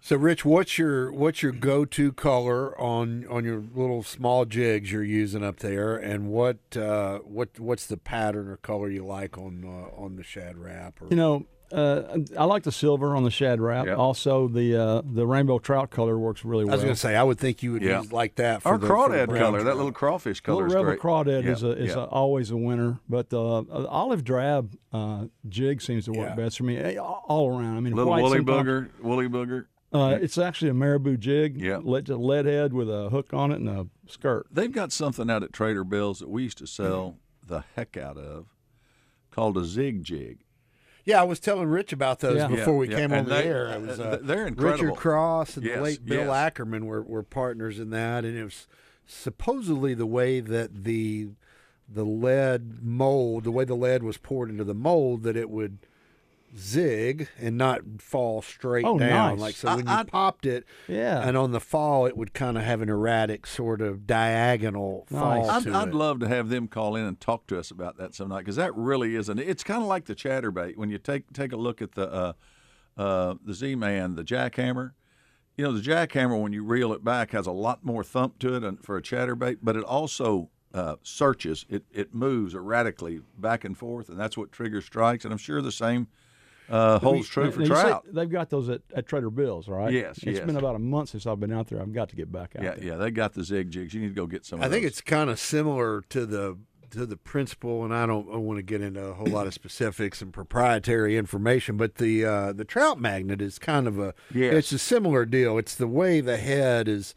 So, Rich, what's your what's your go to color on on your little small jigs you're using up there, and what uh, what what's the pattern or color you like on uh, on the Shad Rap? Or,
You know, uh, I like the silver on the Shad Rap.
Yep.
Also, the uh, the rainbow trout color works really well.
I was going to say, I would think you would
Yeah.
like that for
Or
the, for the
crawdad
brown
color, that little crawfish color
Little
is
rebel
great.
crawdad
Yeah,
is a, is
yeah.
a, always a winner, but the uh, olive drab uh, jig seems to work
Yeah.
best for me eh, all around. I mean,
little woolly
sometimes-
booger, woolly booger.
Uh, it's actually a marabou jig.
Yeah.
Lead, lead head with a hook on it and a skirt.
They've got something out at Trader Bill's that we used to sell the heck out of called a zig jig.
Yeah, I was telling Rich about those
Yeah.
before we
Yeah,
came
and
on the
they-
air. It was
uh,
uh,
they're incredible.
Richard Cross and
Yes,
the late Bill
yes.
Ackerman were, were partners in that, and it was supposedly the way that the the lead mold, the way the lead was poured into the mold, that it would zig and not fall straight
Oh,
down.
nice.
Like so,
I-
when you
I-
popped it,
Yeah.
and on the fall, it would kind of have an erratic sort of diagonal fall
I'd,
to
I'd
it.
love to have them call in and talk to us about that some night because that really is an. It's kind of like the chatterbait when you take take a look at the uh, uh, the Z Man, the jackhammer. You know, the jackhammer, when you reel it back, has a lot more thump to it and for a chatterbait, but it also uh, searches. It it moves erratically back and forth, and that's what triggers strikes. And I'm sure the same uh, holds true for
Now, you say
trout.
They've got those at, at Trader Bill's, right?
Yes,
It's
yes.
been about a month since I've been out there. I've got to get back out
Yeah,
there.
yeah, they got the zig jigs. You need to go get some.
I
of
think
those.
it's kind of similar to the to the principle, and I don't want to get into a whole lot of specifics and proprietary information, but the uh, the trout magnet is kind of a
Yes.
it's a similar deal. It's the way the head is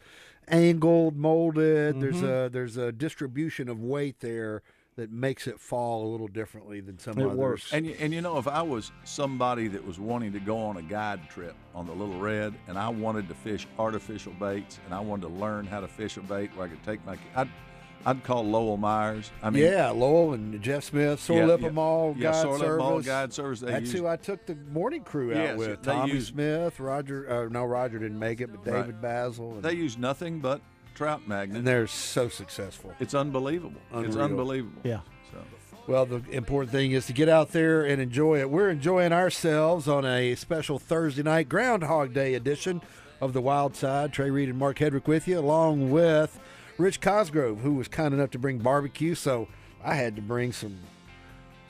angled, molded. There's
Mm-hmm.
a there's a distribution of weight there that makes it fall a little differently than some others.
And you, and you know, if I was somebody that was wanting to go on a guide trip on the Little Red, and I wanted to fish artificial baits, and I wanted to learn how to fish a bait where I could take my, I'd, I'd call Lowell Myers. I mean,
yeah, Lowell and Jeff Smith, Sore
Yeah,
Lip
yeah.
'Em All
Yeah,
Guide
Sore Lip
Service.
'Em All Guide Service, they
That's
use-
who I took the morning crew out
Yes,
with. Tommy
use-
Smith, Roger. Uh, no, Roger didn't make it, but
Right.
David Basil. And,
they use nothing but trout magnet.
and they're so successful.
It's unbelievable. It's unbelievable.
Yeah.
So.
Well, the important thing is to get out there and enjoy it. We're enjoying ourselves on a special Thursday night Groundhog Day edition of the Wild Side. Trey Reid and Mark Hedrick with you, along with Rich Cosgrove, who was kind enough to bring barbecue. So I had to bring some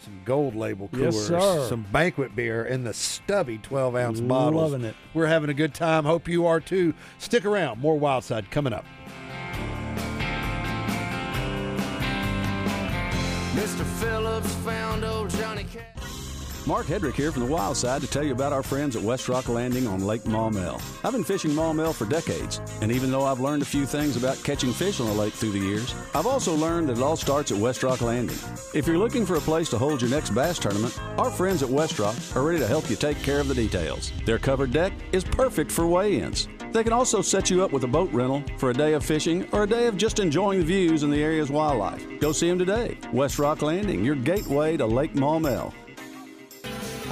some gold label
Yes,
coolers,
sir.
some banquet beer in the stubby 12 ounce bottles.
Loving it.
We're having a good time. Hope you are too. Stick around. More Wild Side coming up.
Mr. Phillips found old Johnny Cash.
Mark Hedrick here from the Wild Side to tell you about our friends at West Rock Landing on Lake Maumelle. I've been fishing Maumelle for decades, and even though I've learned a few things about catching fish on the lake through the years, I've also learned that it all starts at West Rock Landing. If you're looking for a place to hold your next bass tournament, our friends at West Rock are ready to help you take care of the details. Their covered deck is perfect for weigh-ins. They can also set you up with a boat rental for a day of fishing or a day of just enjoying the views and the area's wildlife. Go see them today. West Rock Landing, your gateway to Lake Maumelle.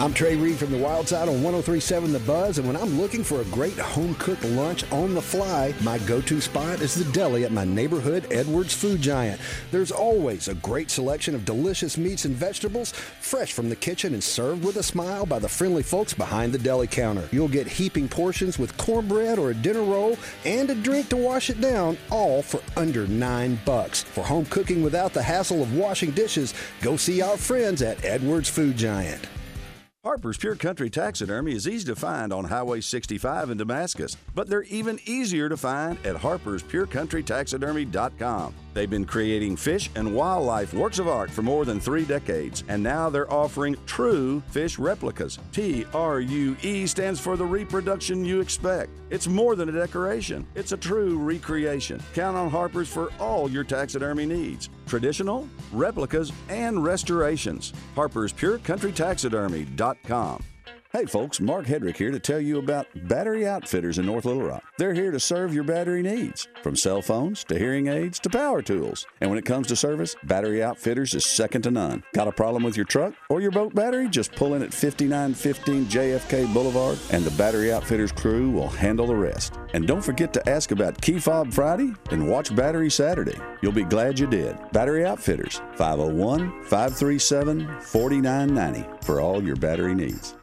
I'm Trey Reid from the Wild Side on 1037 The Buzz, and when I'm looking for a great home cooked lunch on the fly, my go to spot is the deli at my neighborhood Edwards Food Giant. There's always a great selection of delicious meats and vegetables, fresh from the kitchen and served with a smile by the friendly folks behind the deli counter. You'll get heaping portions with cornbread or a dinner roll and a drink to wash it down, all for under nine bucks. For home cooking without the hassle of washing dishes, go see our friends at Edwards Food Giant.
Harper's Pure Country Taxidermy is easy to find on Highway 65 in Damascus, but they're even easier to find at harperspurecountrytaxidermy.com. They've been creating fish and wildlife works of art for more than three decades, and now they're offering true fish replicas. T R U E stands for the reproduction you expect. It's more than a decoration, it's a true recreation. Count on Harper's for all your taxidermy needs traditional, replicas, and restorations. Harper's Pure Country Taxidermy.com. Hey folks, Mark Hedrick here to tell you about Battery Outfitters in North Little Rock. They're here to serve your battery needs, from cell phones to hearing aids to power tools. And when it comes to service, Battery Outfitters is second to none. Got a problem with your truck or your boat battery? Just pull in at 5915 JFK Boulevard and the Battery Outfitters crew will handle the rest. And don't forget to ask about Key Fob Friday and watch Battery Saturday. You'll be glad you did. Battery Outfitters, 501 537 4990 for all your battery needs.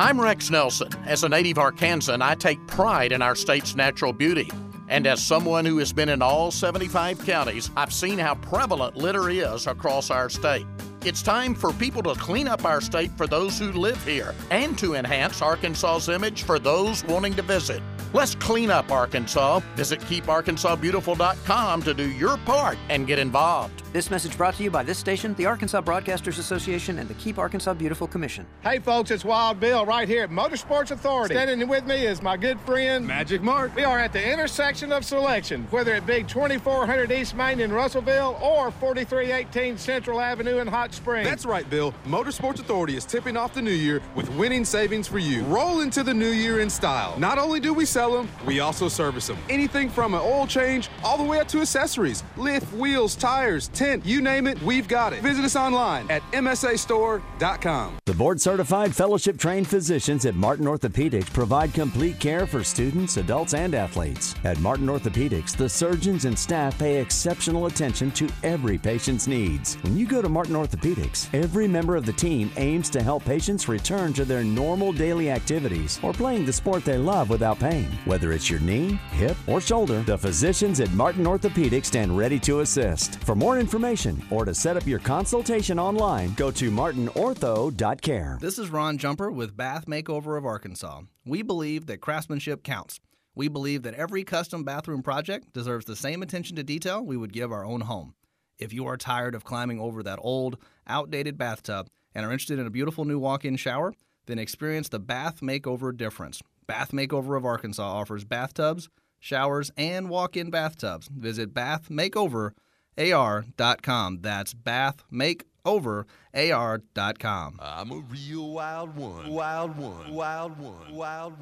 I'm Rex Nelson. As a native Arkansan, I take pride in our state's natural beauty. And as someone who has been in all 75 counties, I've seen how prevalent litter is across our state. It's time for people to clean up our state for those who live here and to enhance Arkansas's image for those wanting to visit. Let's clean up Arkansas. Visit keeparkansasbeautiful.com to do your part and get involved.
This message brought to you by this station, the Arkansas Broadcasters Association, and the Keep Arkansas Beautiful Commission.
Hey, folks, it's Wild Bill right here at Motorsports Authority. Standing with me is my good friend
Magic Mark.
We are at the intersection of selection, whether it be 2400 East Main in Russellville or 4318 Central Avenue in Hot Springs.
That's right, Bill. Motorsports Authority is tipping off the new year with winning savings for you. Roll into the new year in style. Not only do we sell them, we also service them. Anything from an oil change all the way up to accessories, lift, wheels, tires, tent, you name it, we've got it. Visit us online at msastore.com.
The board certified fellowship trained physicians at Martin Orthopedics provide complete care for students, adults, and athletes. At Martin Orthopedics, the surgeons and staff pay exceptional attention to every patient's needs. When you go to Martin Orthopedics, every member of the team aims to help patients return to their normal daily activities or playing the sport they love without pain. Whether it's your knee, hip, or shoulder, the physicians at Martin Orthopedics stand ready to assist. For more information or to set up your consultation online, go to martinortho.care.
This is Ron Jumper with Bath Makeover of Arkansas. We believe that craftsmanship counts. We believe that every custom bathroom project deserves the same attention to detail we would give our own home. If you are tired of climbing over that old, outdated bathtub and are interested in a beautiful new walk in shower, then experience the Bath Makeover difference. Bath Makeover of Arkansas offers bathtubs, showers, and walk in bathtubs. Visit bathmakeoverar.com. That's bathmakeoverar.com.
I'm a real wild one. Wild one. Wild one. Wild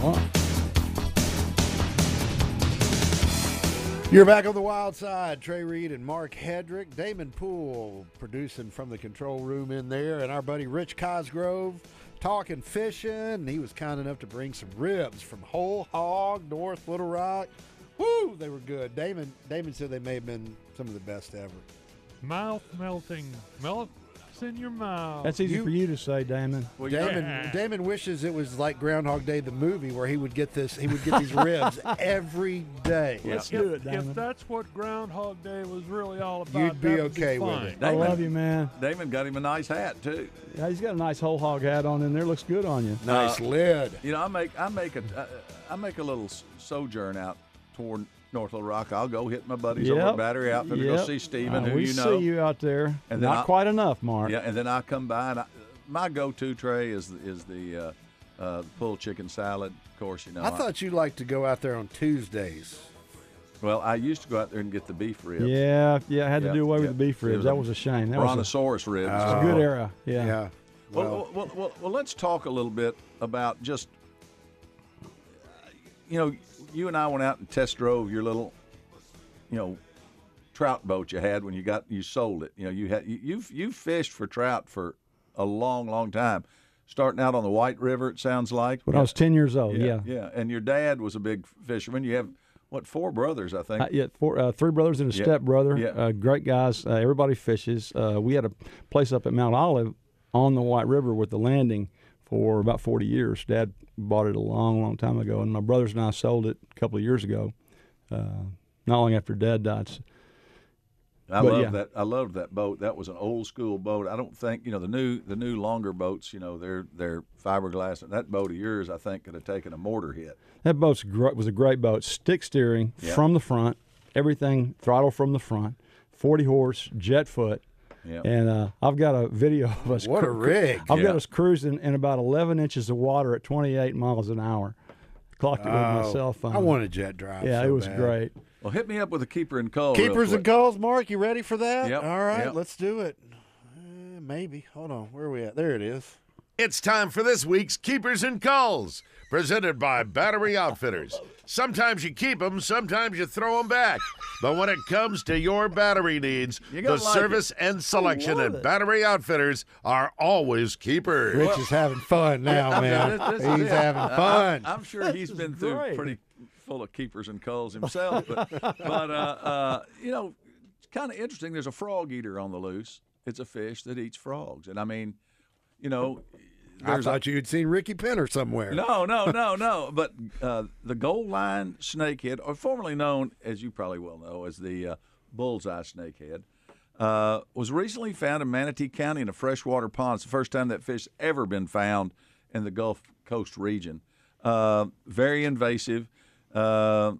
one.
You're back on the wild side. Trey Reid and Mark Hedrick. Damon Poole producing from the control room in there. And our buddy Rich Cosgrove talking fishing. He was kind enough to bring some ribs from Whole Hog, North Little Rock. Woo, they were good. Damon Damon said they may have been some of the best ever.
Mouth melting. Melts in your mouth.
That's easy
You-
for you to say, Damon.
Damon Damon wishes it was like Groundhog Day, the movie, where he would get this. He would get these ribs every day.
Let's if, If that's what Groundhog Day was really all about,
You'd be
that would
okay with
fine.
it.
I love you, man.
Damon got him a nice hat too.
Yeah, he's got a nice whole hog hat on in there. Looks good on you.
Nice
Uh,
lid.
You know, I make I make a uh, make a little s- sojourn out toward North Little Rock. I'll go hit my buddies over
Yep.
at Battery Outfit to go see Steven,
Uh,
who
we
you know.
see you out there.
then
Not
I-
quite enough, Mark.
Yeah, and then I come by and I, my go-to tray is is the uh, uh, pulled chicken salad. Of course, you know.
I thought you liked to go out there on Tuesdays.
Well, I used to go out there and get the beef ribs.
Yeah, yeah, I had to do away
yeah.
with the beef ribs.
was
That
a
was a shame. That was a,
Brontosaurus ribs.
it was a good era. Yeah.
Yeah.
Well, well, well, well, well, let's talk a little bit about just, you know, you and I went out and test drove your little, you know, trout boat you had when you got you sold it. You know, you had you you've you've fished for trout for a long, long time. Starting out on the White River, it sounds like.
When I was 10 years old, yeah.
yeah. And your dad was a big fisherman. You have what four brothers, I think.
Uh, yeah, four, uh, three brothers and a
Yeah,
step brother.
yeah.
Uh, great guys. Uh, everybody fishes. Uh, we had a place up at Mount Olive on the White River with the landing for about 40 years. Dad bought it a long, long time ago, and my brothers and I sold it a couple of years ago. Uh, not long after Dad died.
I love
yeah.
that. I loved that boat. That was an old school boat. I don't think you know the new the new longer boats. You know they're they're fiberglass. And that boat of yours, I think, could have taken a mortar hit.
That boat gr- was a great boat. Stick steering
Yeah.
from the front, everything throttle from the front, 40 horse, jet foot.
Yeah.
And uh, I've got a video of us.
What a rig.
I've
Yeah.
got us cruising in about 11 inches of water at 28 miles an hour. Clocked it with my
Oh,
cell phone.
I want a jet drive.
Yeah,
so
it was
bad.
great.
Well, hit me up with a keeper and call. real
Keepers and calls, Mark. You ready for that?
Yep,
All right,
yep.
let's do it. Uh, maybe. Hold on. Where are we at? There it is.
It's time for this week's Keepers and Calls, presented by Battery Outfitters. Sometimes you keep them, sometimes you throw them back. But when it comes to your battery needs,
You
the
like
service
it.
and selection
love
at
it.
Battery Outfitters are always keepers.
Rich is having fun now, man.
This- this
He's
it.
having fun.
I'm, I'm sure he's been through
great.
pretty full of keepers and culls himself. But, but uh, uh, you know, it's kind of interesting. There's a frog eater on the loose. It's a fish that eats frogs, and I mean, you know,
I
a-
thought you'd seen Ricky Penner somewhere.
No, no, no, no. But uh, the gold line snakehead, or formerly known, as you probably well know, as the uh, bullseye snakehead, uh, was recently found in Manatee County in a freshwater pond. It's the first time that fish ever been found in the Gulf Coast region. Uh, very invasive. Uh,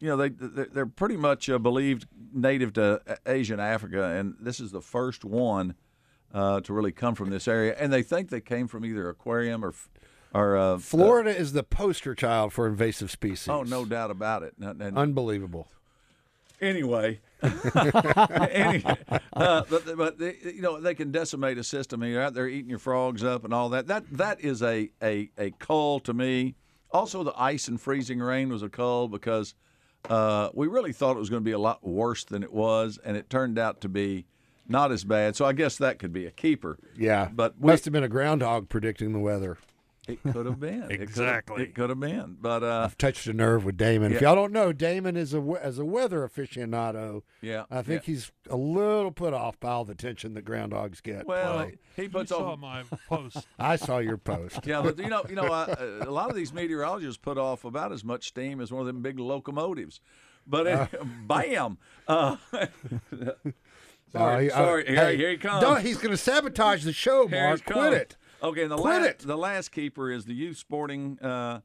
you know, they they're pretty much uh, believed native to Asia and Africa, and this is the first one uh, to really come from this area. And they think they came from either aquarium or or uh,
Florida is the poster child for invasive species.
Oh, no doubt about it. And- and-
Unbelievable.
anyway, Any- uh, but, but they, you know they can decimate a system. You're out there eating your frogs up and all that. That that is a a a cull to me. Also, the ice and freezing rain was a cull because uh, we really thought it was going to be a lot worse than it was, and it turned out to be not as bad. So I guess that could be a keeper.
Yeah,
But we-
must have been a groundhog predicting the weather.
It could have been. It could have-
Exactly.
It could have been. But uh,
I've touched a nerve with Damon. If y'all don't know, Damon is a as a weather aficionado.
Yeah,
I think
yeah.
he's a little put off by all the attention that groundhogs get.
well, he
You
puts
saw
on.
my post.
I saw your post.
Yeah, but you know, you know, uh, a lot of these meteorologists put off about as much steam as one of them big locomotives. But uh, bam! Uh, sorry,
Uh,
sorry.
uh,
here,
hey,
here he comes.
don't- he's going to sabotage the show,
Here
Mark. Quit
comes.
it.
Okay, and the
Quit
last,
it.
the last keeper is the youth sporting uh,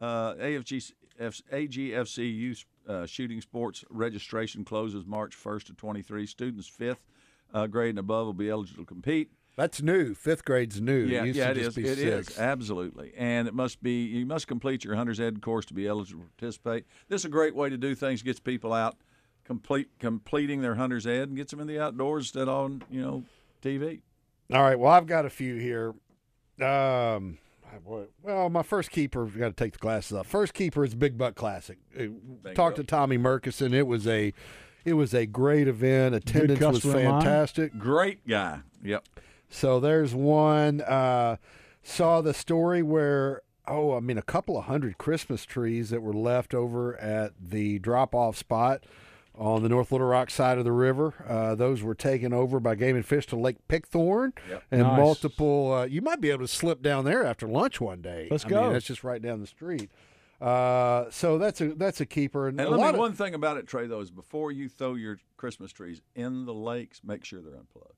uh, AFG F, AGFC youth uh, shooting sports registration closes March 1st to 23. Students fifth uh, grade and above will be eligible to compete.
That's new. Fifth grade's new.
Yeah,
it used
yeah,
to
it
just
is.
be
It is absolutely, and it must be. You must complete your hunter's ed course to be eligible to participate. This is a great way to do things. Gets people out, complete completing their hunter's ed, and gets them in the outdoors instead on you know TV.
All right. Well, I've got a few here. Um, well, my first keeper. We got to take the glasses off. First keeper is Big Buck Classic. Uh, Talked to Tommy Murkison. It was a, it was a great event. Attendance was
customer of
fantastic.
Great guy. Yep.
So there's one. Uh, saw the story where oh, I mean, a couple of hundred Christmas trees that were left over at the drop-off spot on the North Little Rock side of the river. Uh, those were taken over by Game and Fish to Lake Pickthorn,
Yep.
and
Nice.
multiple. Uh, you might be able to slip down there after lunch one day.
Let's
I
go.
Mean, that's just right down the street. Uh, so that's a that's a keeper. And,
And let me,
of-
one thing about it, Trey, though, is before you throw your Christmas trees in the lakes, make sure they're unplugged.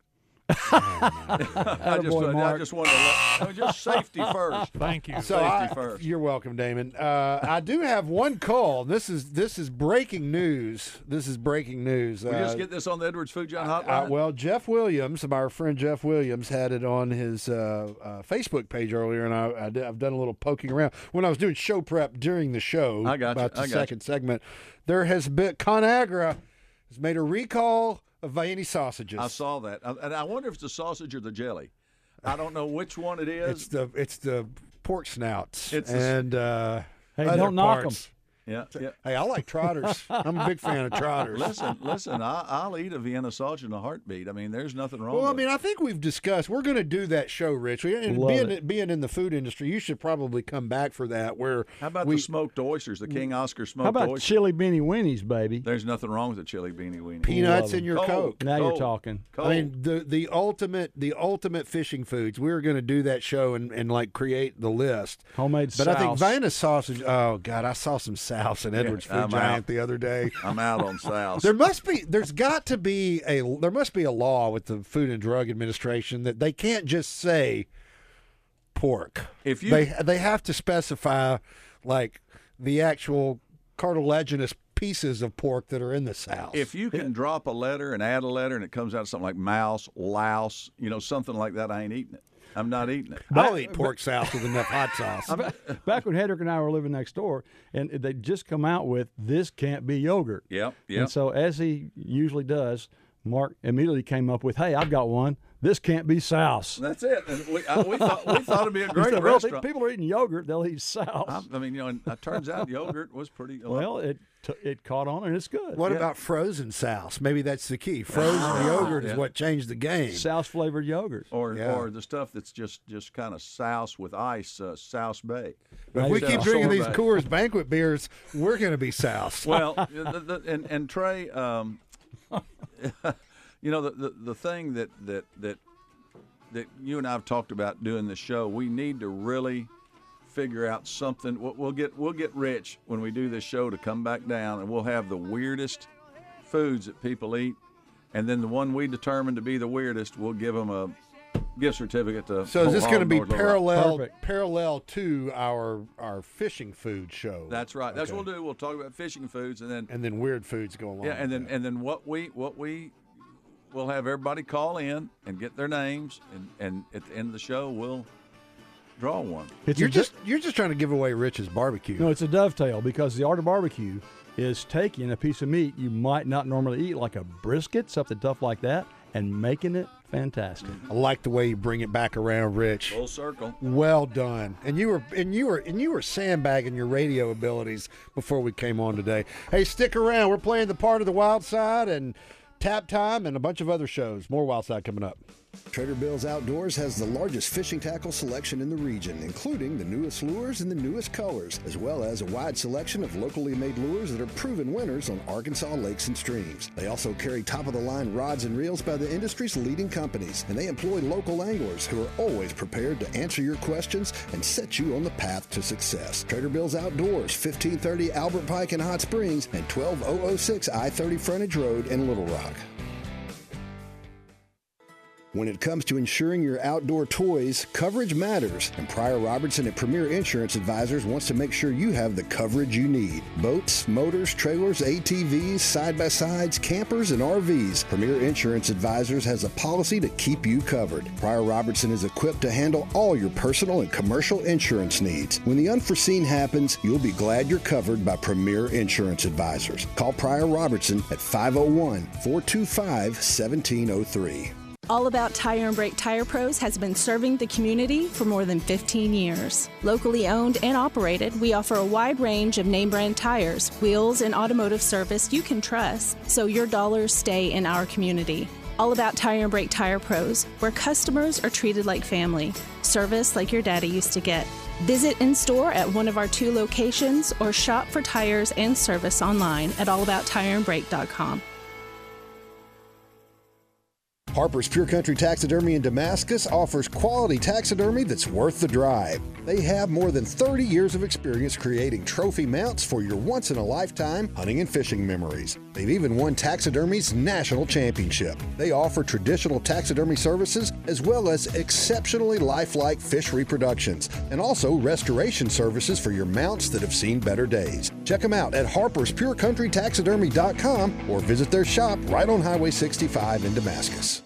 I just,
Attaboy,
I
Mark.
just wanted to let, just safety first.
Thank you.
So
Safety
I-
first.
you're welcome, Damon. Uh, I do have one call. This is this is breaking news. This is breaking news.
We
Uh,
just get this on the Edwards Food Giant hotline.
uh, well, Jeff Williams, our friend Jeff Williams, had it on his uh, uh, Facebook page earlier, and I, I did, I've done a little poking around when I was doing show prep during the show.
I got you.
about the
I got you.
second segment. There has been Conagra has made a recall of Viennese sausages.
I saw that, and I wonder if it's the sausage or the jelly. I don't know which one it is.
It's the it's the pork snouts
It's the-
and uh,
Hey,
other
don't knock
parts.
Yeah, yeah.
Hey, I like trotters. I'm a big fan of trotters.
Listen, listen. I, I'll eat a Vienna sausage in a heartbeat. I mean, there's nothing wrong.
Well, I mean,
it.
I think we've discussed we're going to do that show, Rich. We- And
Love
being
it.
being in the food industry, you should probably come back for that. Where
how about
we,
the smoked oysters, the King Oscar smoked
How about
oysters?
chili beanie weenies, baby?
There's nothing wrong with a chili beanie weenie.
peanuts
Love
in
'em.
your
Cold.
coke?
Now you're talking.
Cold.
I mean, the the ultimate the ultimate fishing foods. We were going to do that show and, and like create the list.
Homemade
But I think. Vienna sausage. Oh God, I saw some souse in Edwards Food
I'm
Giant
out.
the other day.
I'm out on South.
There must be, there's got to be a, there must be a law with the Food and Drug Administration that they can't just say pork.
If you-
they they have to specify like the actual cartilaginous pieces of pork that are in the South.
If you can drop a letter and add a letter and it comes out something like mouse, louse, you know, something like that, I ain't eating it. I'm not eating it.
I'll eat pork sauce with enough hot sauce.
Back when Hedrick and I were living next door, and they just come out with this can't be yogurt.
Yep, yep.
And so, as he usually does, Mark immediately came up with, "Hey, I've got one. This can't be souse."
That's it. And we, I, we thought we thought it'd be a great
said, well, if
restaurant.
people are eating yogurt, they'll eat souse.
I, I mean, you know, and it turns out yogurt was pretty.
Uh, well, it t- it caught on and it's good.
What about frozen souse? Maybe that's the key. Frozen yogurt is what changed the game.
souse flavored yogurt?
or
Yeah.
or the stuff that's just just kind of souse with ice, uh, souse bay.
If we keep drinking these. Coors banquet beers, we're going to be souse.
Well, the, the, and and Trey, um, you know the, the the thing that that that that you and I've talked about doing the show, we need to really figure out something. We'll, we'll get we'll get rich when we do this show to come back down, and we'll have the weirdest foods that people eat, and then the one we determine to be the weirdest, we'll give them a gift certificate to.
So is this going to be
North
parallel
Perfect.
parallel to our our fishing food show?
That's right. That's what we'll do. We'll talk about fishing foods, and then
And then weird foods go along.
Yeah, and
with
then and then what we what we we'll have everybody call in and get their names, and and at the end of the show we'll draw one.
It's
you're
a
just you're just trying to give away Rich's barbecue.
No, it's a dovetail because the art of barbecue is taking a piece of meat you might not normally eat, like a brisket, something tough like that, and making it fantastic.
I like the way you bring it back around, Rich.
Full circle.
Well done. And you were and you were and you were sandbagging your radio abilities before we came on today. Hey, stick around. We're playing the part of the Wild Side and Tap Time and a bunch of other shows. More Wild Side coming up.
Trader Bill's Outdoors has the largest fishing tackle selection in the region, including the newest lures and the newest colors, as well as a wide selection of locally made lures that are proven winners on Arkansas lakes and streams. They also carry top of the line rods and reels by the industry's leading companies, and they employ local anglers who are always prepared to answer your questions and set you on the path to success. Trader Bill's Outdoors, 1530 Albert Pike in Hot Springs and 12006 I 30 Frontage Road in Little Rock. When it comes to insuring your outdoor toys, coverage matters, and Pryor Robertson at Premier Insurance Advisors wants to make sure you have the coverage you need. Boats, motors, trailers, ATVs, side by sides, campers, and RVs. Premier Insurance Advisors has a policy to keep you covered. Pryor Robertson is equipped to handle all your personal and commercial insurance needs. When the unforeseen happens, you'll be glad you're covered by Premier Insurance Advisors. Call Pryor Robertson at 501 425 1703.
All About Tire and Brake Tire Pros has been serving the community for more than 15 years. Locally owned and operated, we offer a wide range of name brand tires, wheels, and automotive service you can trust so your dollars stay in our community. All About Tire and Brake Tire Pros, where customers are treated like family, service like your daddy used to get. Visit in store at one of our two locations or shop for tires and service online at allabouttireandbrake.com.
Harper's Pure Country Taxidermy in Damascus offers quality taxidermy that's worth the drive. They have more than 30 years of experience creating trophy mounts for your once in a lifetime hunting and fishing memories. They've even won taxidermy's national championship. They offer traditional taxidermy services as well as exceptionally lifelike fish reproductions and also restoration services for your mounts that have seen better days. Check them out at harperspurecountrytaxidermy.com or visit their shop right on Highway 65 in Damascus.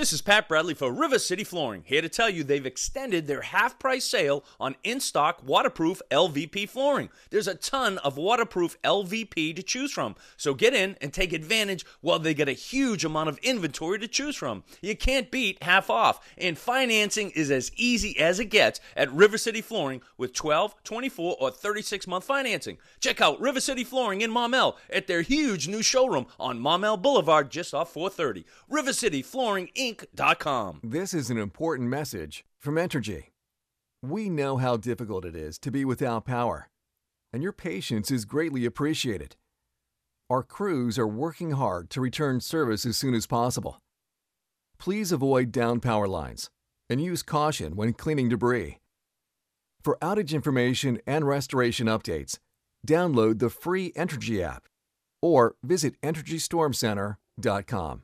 This is Pat Bradley for River City Flooring, here to tell you they've extended their half price sale on in stock waterproof LVP flooring. There's a ton of waterproof LVP to choose from, so get in and take advantage while they get a huge amount of inventory to choose from. You can't beat half off, and financing is as easy as it gets at River City Flooring with 12, 24, or 36 month financing. Check out River City Flooring in Maumelle at their huge new showroom on Maumelle Boulevard just off 430. River City Flooring Inc.
This is an important message from Entergy. We know how difficult it is to be without power, and your patience is greatly appreciated. Our crews are working hard to return service as soon as possible. Please avoid down power lines and use caution when cleaning debris. For outage information and restoration updates, download the free Entergy app or visit EntergyStormCenter.com.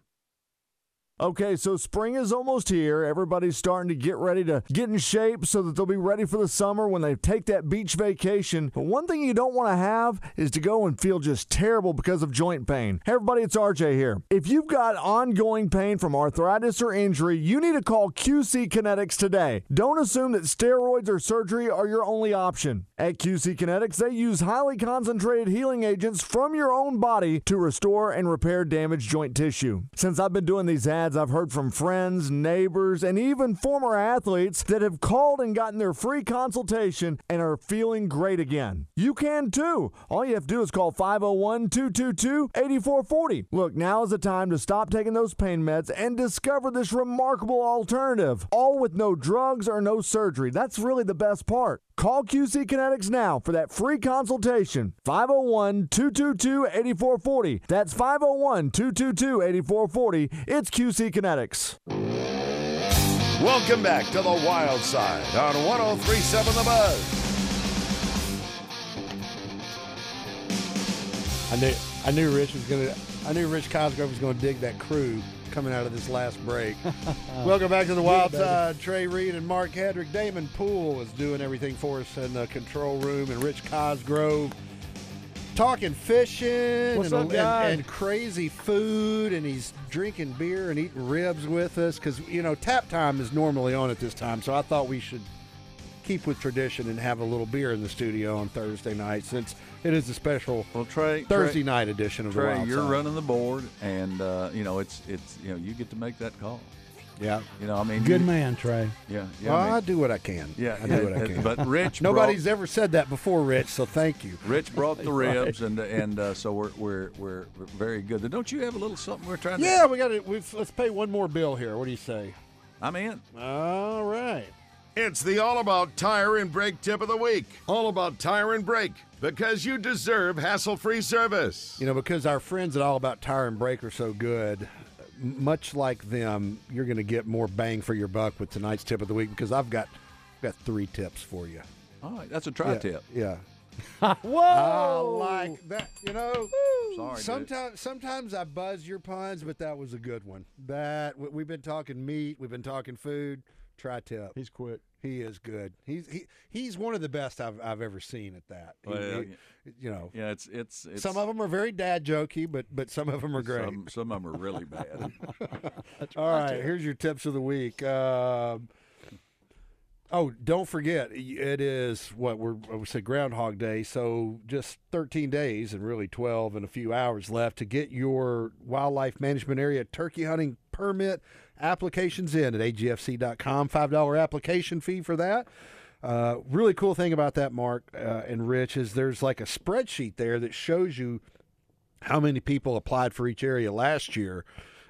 Okay, so spring is almost here. Everybody's starting to get ready to get in shape so that they'll be ready for the summer when they take that beach vacation. But one thing you don't want to have is to go and feel just terrible because of joint pain. Hey, everybody, it's RJ here. If you've got ongoing pain from arthritis or injury, you need to call QC Kinetics today. Don't assume that steroids or surgery are your only option. At QC Kinetics, they use highly concentrated healing agents from your own body to restore and repair damaged joint tissue. Since I've been doing these ads, I've heard from friends, neighbors, and even former athletes that have called and gotten their free consultation and are feeling great again. You can too. All you have to do is call 501 222 8440. Look, now is the time to stop taking those pain meds and discover this remarkable alternative, all with no drugs or no surgery. That's really the best part. Call QC Kinetics now for that free consultation. 501 222 8440. That's 501 222 8440. It's QC Kinetics.
Welcome back to the Wild Side on 1037 The Buzz.
I knew I knew Rich was gonna I knew Rich Cosgrove was gonna dig that crew coming out of this last break. Welcome back to the Wild Side. Trey Reid and Mark Hedrick. Damon Poole is doing everything for us in the control room, and Rich Cosgrove talking fishing and,
up,
and, and crazy food, and he's drinking beer and eating ribs with us because you know tap time is normally on at this time. So I thought we should keep with tradition and have a little beer in the studio on Thursday night since it is a special
well, Trey,
Thursday
Trey-
night edition of the
Trey,
Wild
you're
Side.
running the board, and uh, you know it's it's you know you get to make that call.
Yeah,
you know I mean
Good
you-
man, Trey.
Yeah, yeah.
well,
I,
I, do what I can.
Yeah,
I do what I can.
but Rich
nobody's ever said that before, Rich. So thank you.
Rich brought the
Right.
ribs, and and uh, so we're, we're we're we're very good. Don't you have a little something we're trying to?
Yeah, we got to. Let's pay one more bill here. What do you say?
I'm in.
All right.
It's the All About Tire and Brake tip of the week. All about tire and brake because you deserve hassle free service.
You know, because our friends at All About Tire and Brake are so good, much like them, you're going to get more bang for your buck with tonight's tip of the week because I've got got three tips for you.
All right, that's a tri
Yeah,
tip.
Yeah.
Whoa!
I like that. You know,
Sorry, dude.
sometimes sometimes I buzz your puns, but that was a good one. That we've been talking meat, we've been talking food. Tri tip.
He's quick.
He is good. He's he he's one of the best I've I've ever seen at that. He-
Well,
he- you know,
Yeah, it's it's, it's
some of them are very dad jokey, but but some of them are great.
Some, some of them are really bad.
All right, here's your tips of the week. Um, oh, don't forget, it is what we're we said Groundhog Day, so just 13 days and really 12 and a few hours left to get your wildlife management area turkey hunting permit applications in at agfc.com. Five dollar application fee for that. Uh, really cool thing about that, Mark uh, and Rich, is there's like a spreadsheet there that shows you how many people applied for each area last year.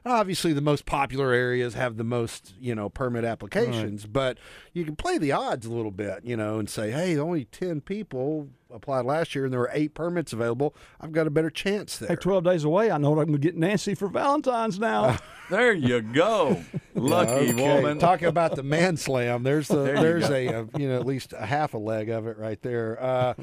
Obviously, the most popular areas have the most, you know, permit applications, but you can play the odds a little bit, you know, and say, hey, only 10 people applied last year and there were eight permits available. I've got a better chance there.
Hey, 12 days away, I know what I'm going to get Nancy for Valentine's now.
there you go, lucky
Okay,
woman.
Talking about the man slam, there's the,
There
there's
go.
a, a you know at least a half a leg of it right there. Uh,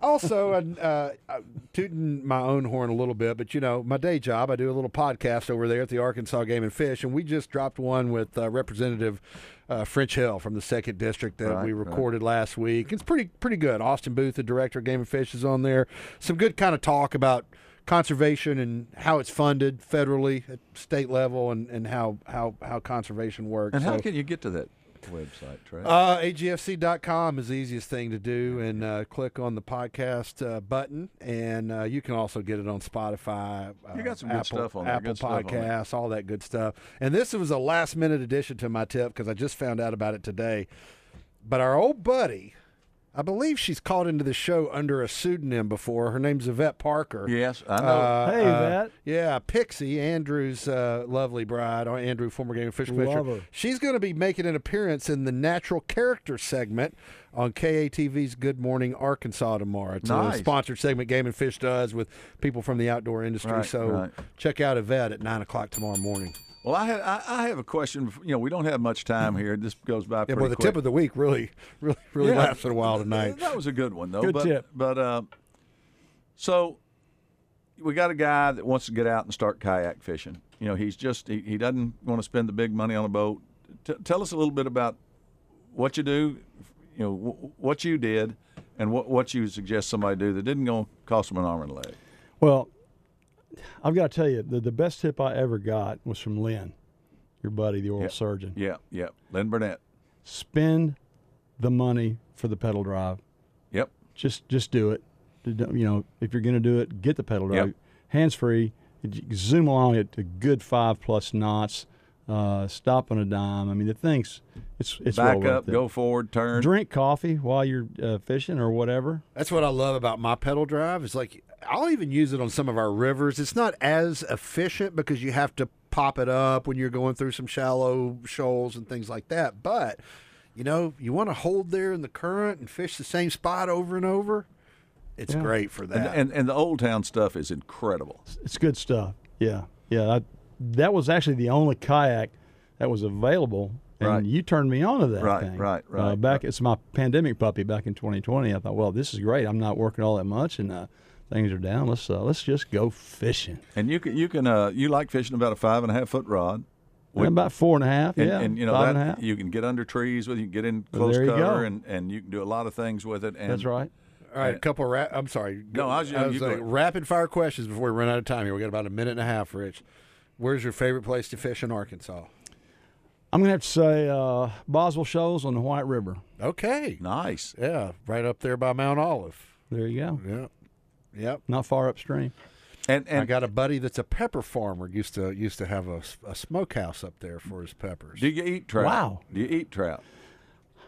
also, uh, uh, tooting my own horn a little bit, but you know my day job, I do a little podcast over there at the Arkansas Game and Fish, and we just dropped one with uh, Representative. Uh, French Hill from the second district that
Right,
we
right.
recorded last week. It's pretty pretty good. Austin Booth, the director of Game and Fish, is on there. Some good kind of talk about conservation and how it's funded federally at state level and, and how, how, how conservation works.
and how
So-
can you get to that website, Trey?
uh, AGFC.com is the easiest thing to do, and uh, click on the podcast uh, button, and uh, you can also get it on Spotify. Uh,
You got some good
Apple,
stuff on there,
Apple
good stuff on there.
Podcasts, all that good stuff. And this was a last minute addition to my tip because I just found out about it today. But our old buddy, I believe she's called into the show under a pseudonym before. Her name's Yvette Parker.
Yes, I know.
Uh,
Hey,
uh, Yeah, Pixie, Andrew's uh, lovely bride, or Andrew, former Game and Fish Commissioner.
Love her.
She's going to be making an appearance in the Natural Character segment on KATV's Good Morning Arkansas tomorrow. It's a sponsored segment Game and Fish does with people from the outdoor industry.
Right,
so
right.
check out Yvette at 9 o'clock tomorrow morning.
Well, I, had, I, I have a question. You know, we don't have much time here. This goes by
Yeah,
pretty
well, the
quick.
tip of the week really, really, really
Yeah.
lasted a while tonight.
That was a good one, though.
Good
but,
tip.
But uh, so we got a guy that wants to get out and start kayak fishing. You know, he's just he, he doesn't want to spend the big money on a boat. T- tell us a little bit about what you do. You know, w- what you did, and what what you suggest somebody do that didn't go cost them an arm and a leg.
Well, I've got to tell you, the, the best tip I ever got was from Lynn, your buddy, the oral
Yeah.
surgeon.
Yeah, yeah. Lynn Burnett.
Spend the money for the pedal drive.
Yep.
Just just do it. You know, if you're going to do it, get the pedal drive.
Yep.
Hands free. Zoom along at a good five plus knots. Uh, stop on a dime. I mean, the thing's it's it's
Back
well worth
up,
it.
go forward, turn.
Drink coffee while you're uh, fishing or whatever.
That's what I love about my pedal drive. It's like I'll even use it on some of our rivers. It's not as efficient because you have to pop it up when you're going through some shallow shoals and things like that. But you know, you want to hold there in the current and fish the same spot over and over. It's
Yeah.
great for that.
and and the old town stuff is incredible.
It's good stuff. Yeah, yeah. I, that was actually the only kayak that was available, and
Right.
you turned me on to that
Right,
thing.
right,
Uh,
right.
back, it's my pandemic puppy back in 2020. I thought, well, this is great. I'm not working all that much, and uh, things are down. Let's uh, let's just go fishing.
And you can you can uh, you like fishing about a five and a half foot rod.
And about four and a half.
And,
yeah,
and you know
five
that
and a half.
you can get under trees with you can get in close
there you
cover and, and you can do a lot of things with it. And
That's right.
All right, a couple of ra- I'm sorry.
No, I was- you
like,
go.
rapid fire questions before we run out of time here. We got about a minute and a half, Rich. Where's your favorite place to fish in Arkansas?
I'm gonna have to say uh, Boswell Shoals on the White River.
Okay,
nice.
Yeah, right up there by Mount Olive.
There you go.
Yep. Yep.
Not far upstream.
And
I got a buddy that's a pepper farmer. Used to used to have a, a smokehouse up there for his peppers.
Do you eat trout?
Wow.
Do you eat trout?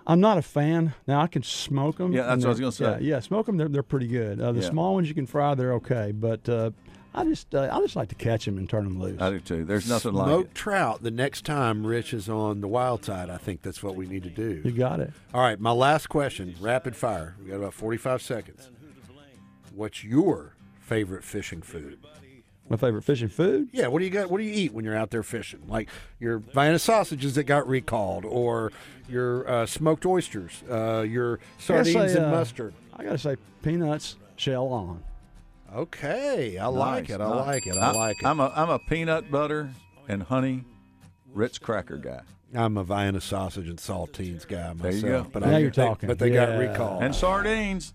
I'm not a fan. Now I can smoke them.
Yeah, that's what I was gonna say.
Yeah, yeah smoke them. They're they're pretty good. Uh, the
Yeah.
small ones you can fry. They're okay, but uh, I just uh, I just like to catch them and turn them loose.
I do too. There's nothing like
Smoked trout the next time Rich is on the wild side. I think that's what we need to do.
You got it.
All right, my last question, rapid fire. We got about 45 seconds. What's your favorite fishing food?
My favorite fishing food?
Yeah, what do you got? What do you eat when you're out there fishing? Like your Vienna sausages that got recalled, or your uh, smoked oysters, uh, your
I
sardines
say,
and
uh,
mustard.
I gotta say peanuts shell on.
Okay, I like it. I like it. I
I'm-
like it.
I'm a I'm a peanut butter and honey Ritz cracker guy.
I'm a Vienna sausage and saltines guy myself.
There you go.
But
Now
I,
you're
they-
talking.
But they got recalled.
And sardines.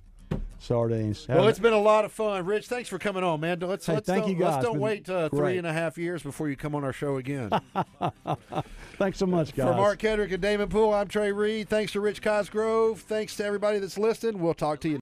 Sardines.
Well, it's been a lot of fun, Rich. Thanks for coming on, man. Let's
Hey,
let's
thank
don't,
you, guys.
let's don't wait uh, three and a half years before you come on our show again.
Thanks so much, guys.
For Mark Hedrick and Damon Poole, I'm Trey Reid. Thanks to Rich Cosgrove. Thanks to everybody that's listening. We'll talk to you.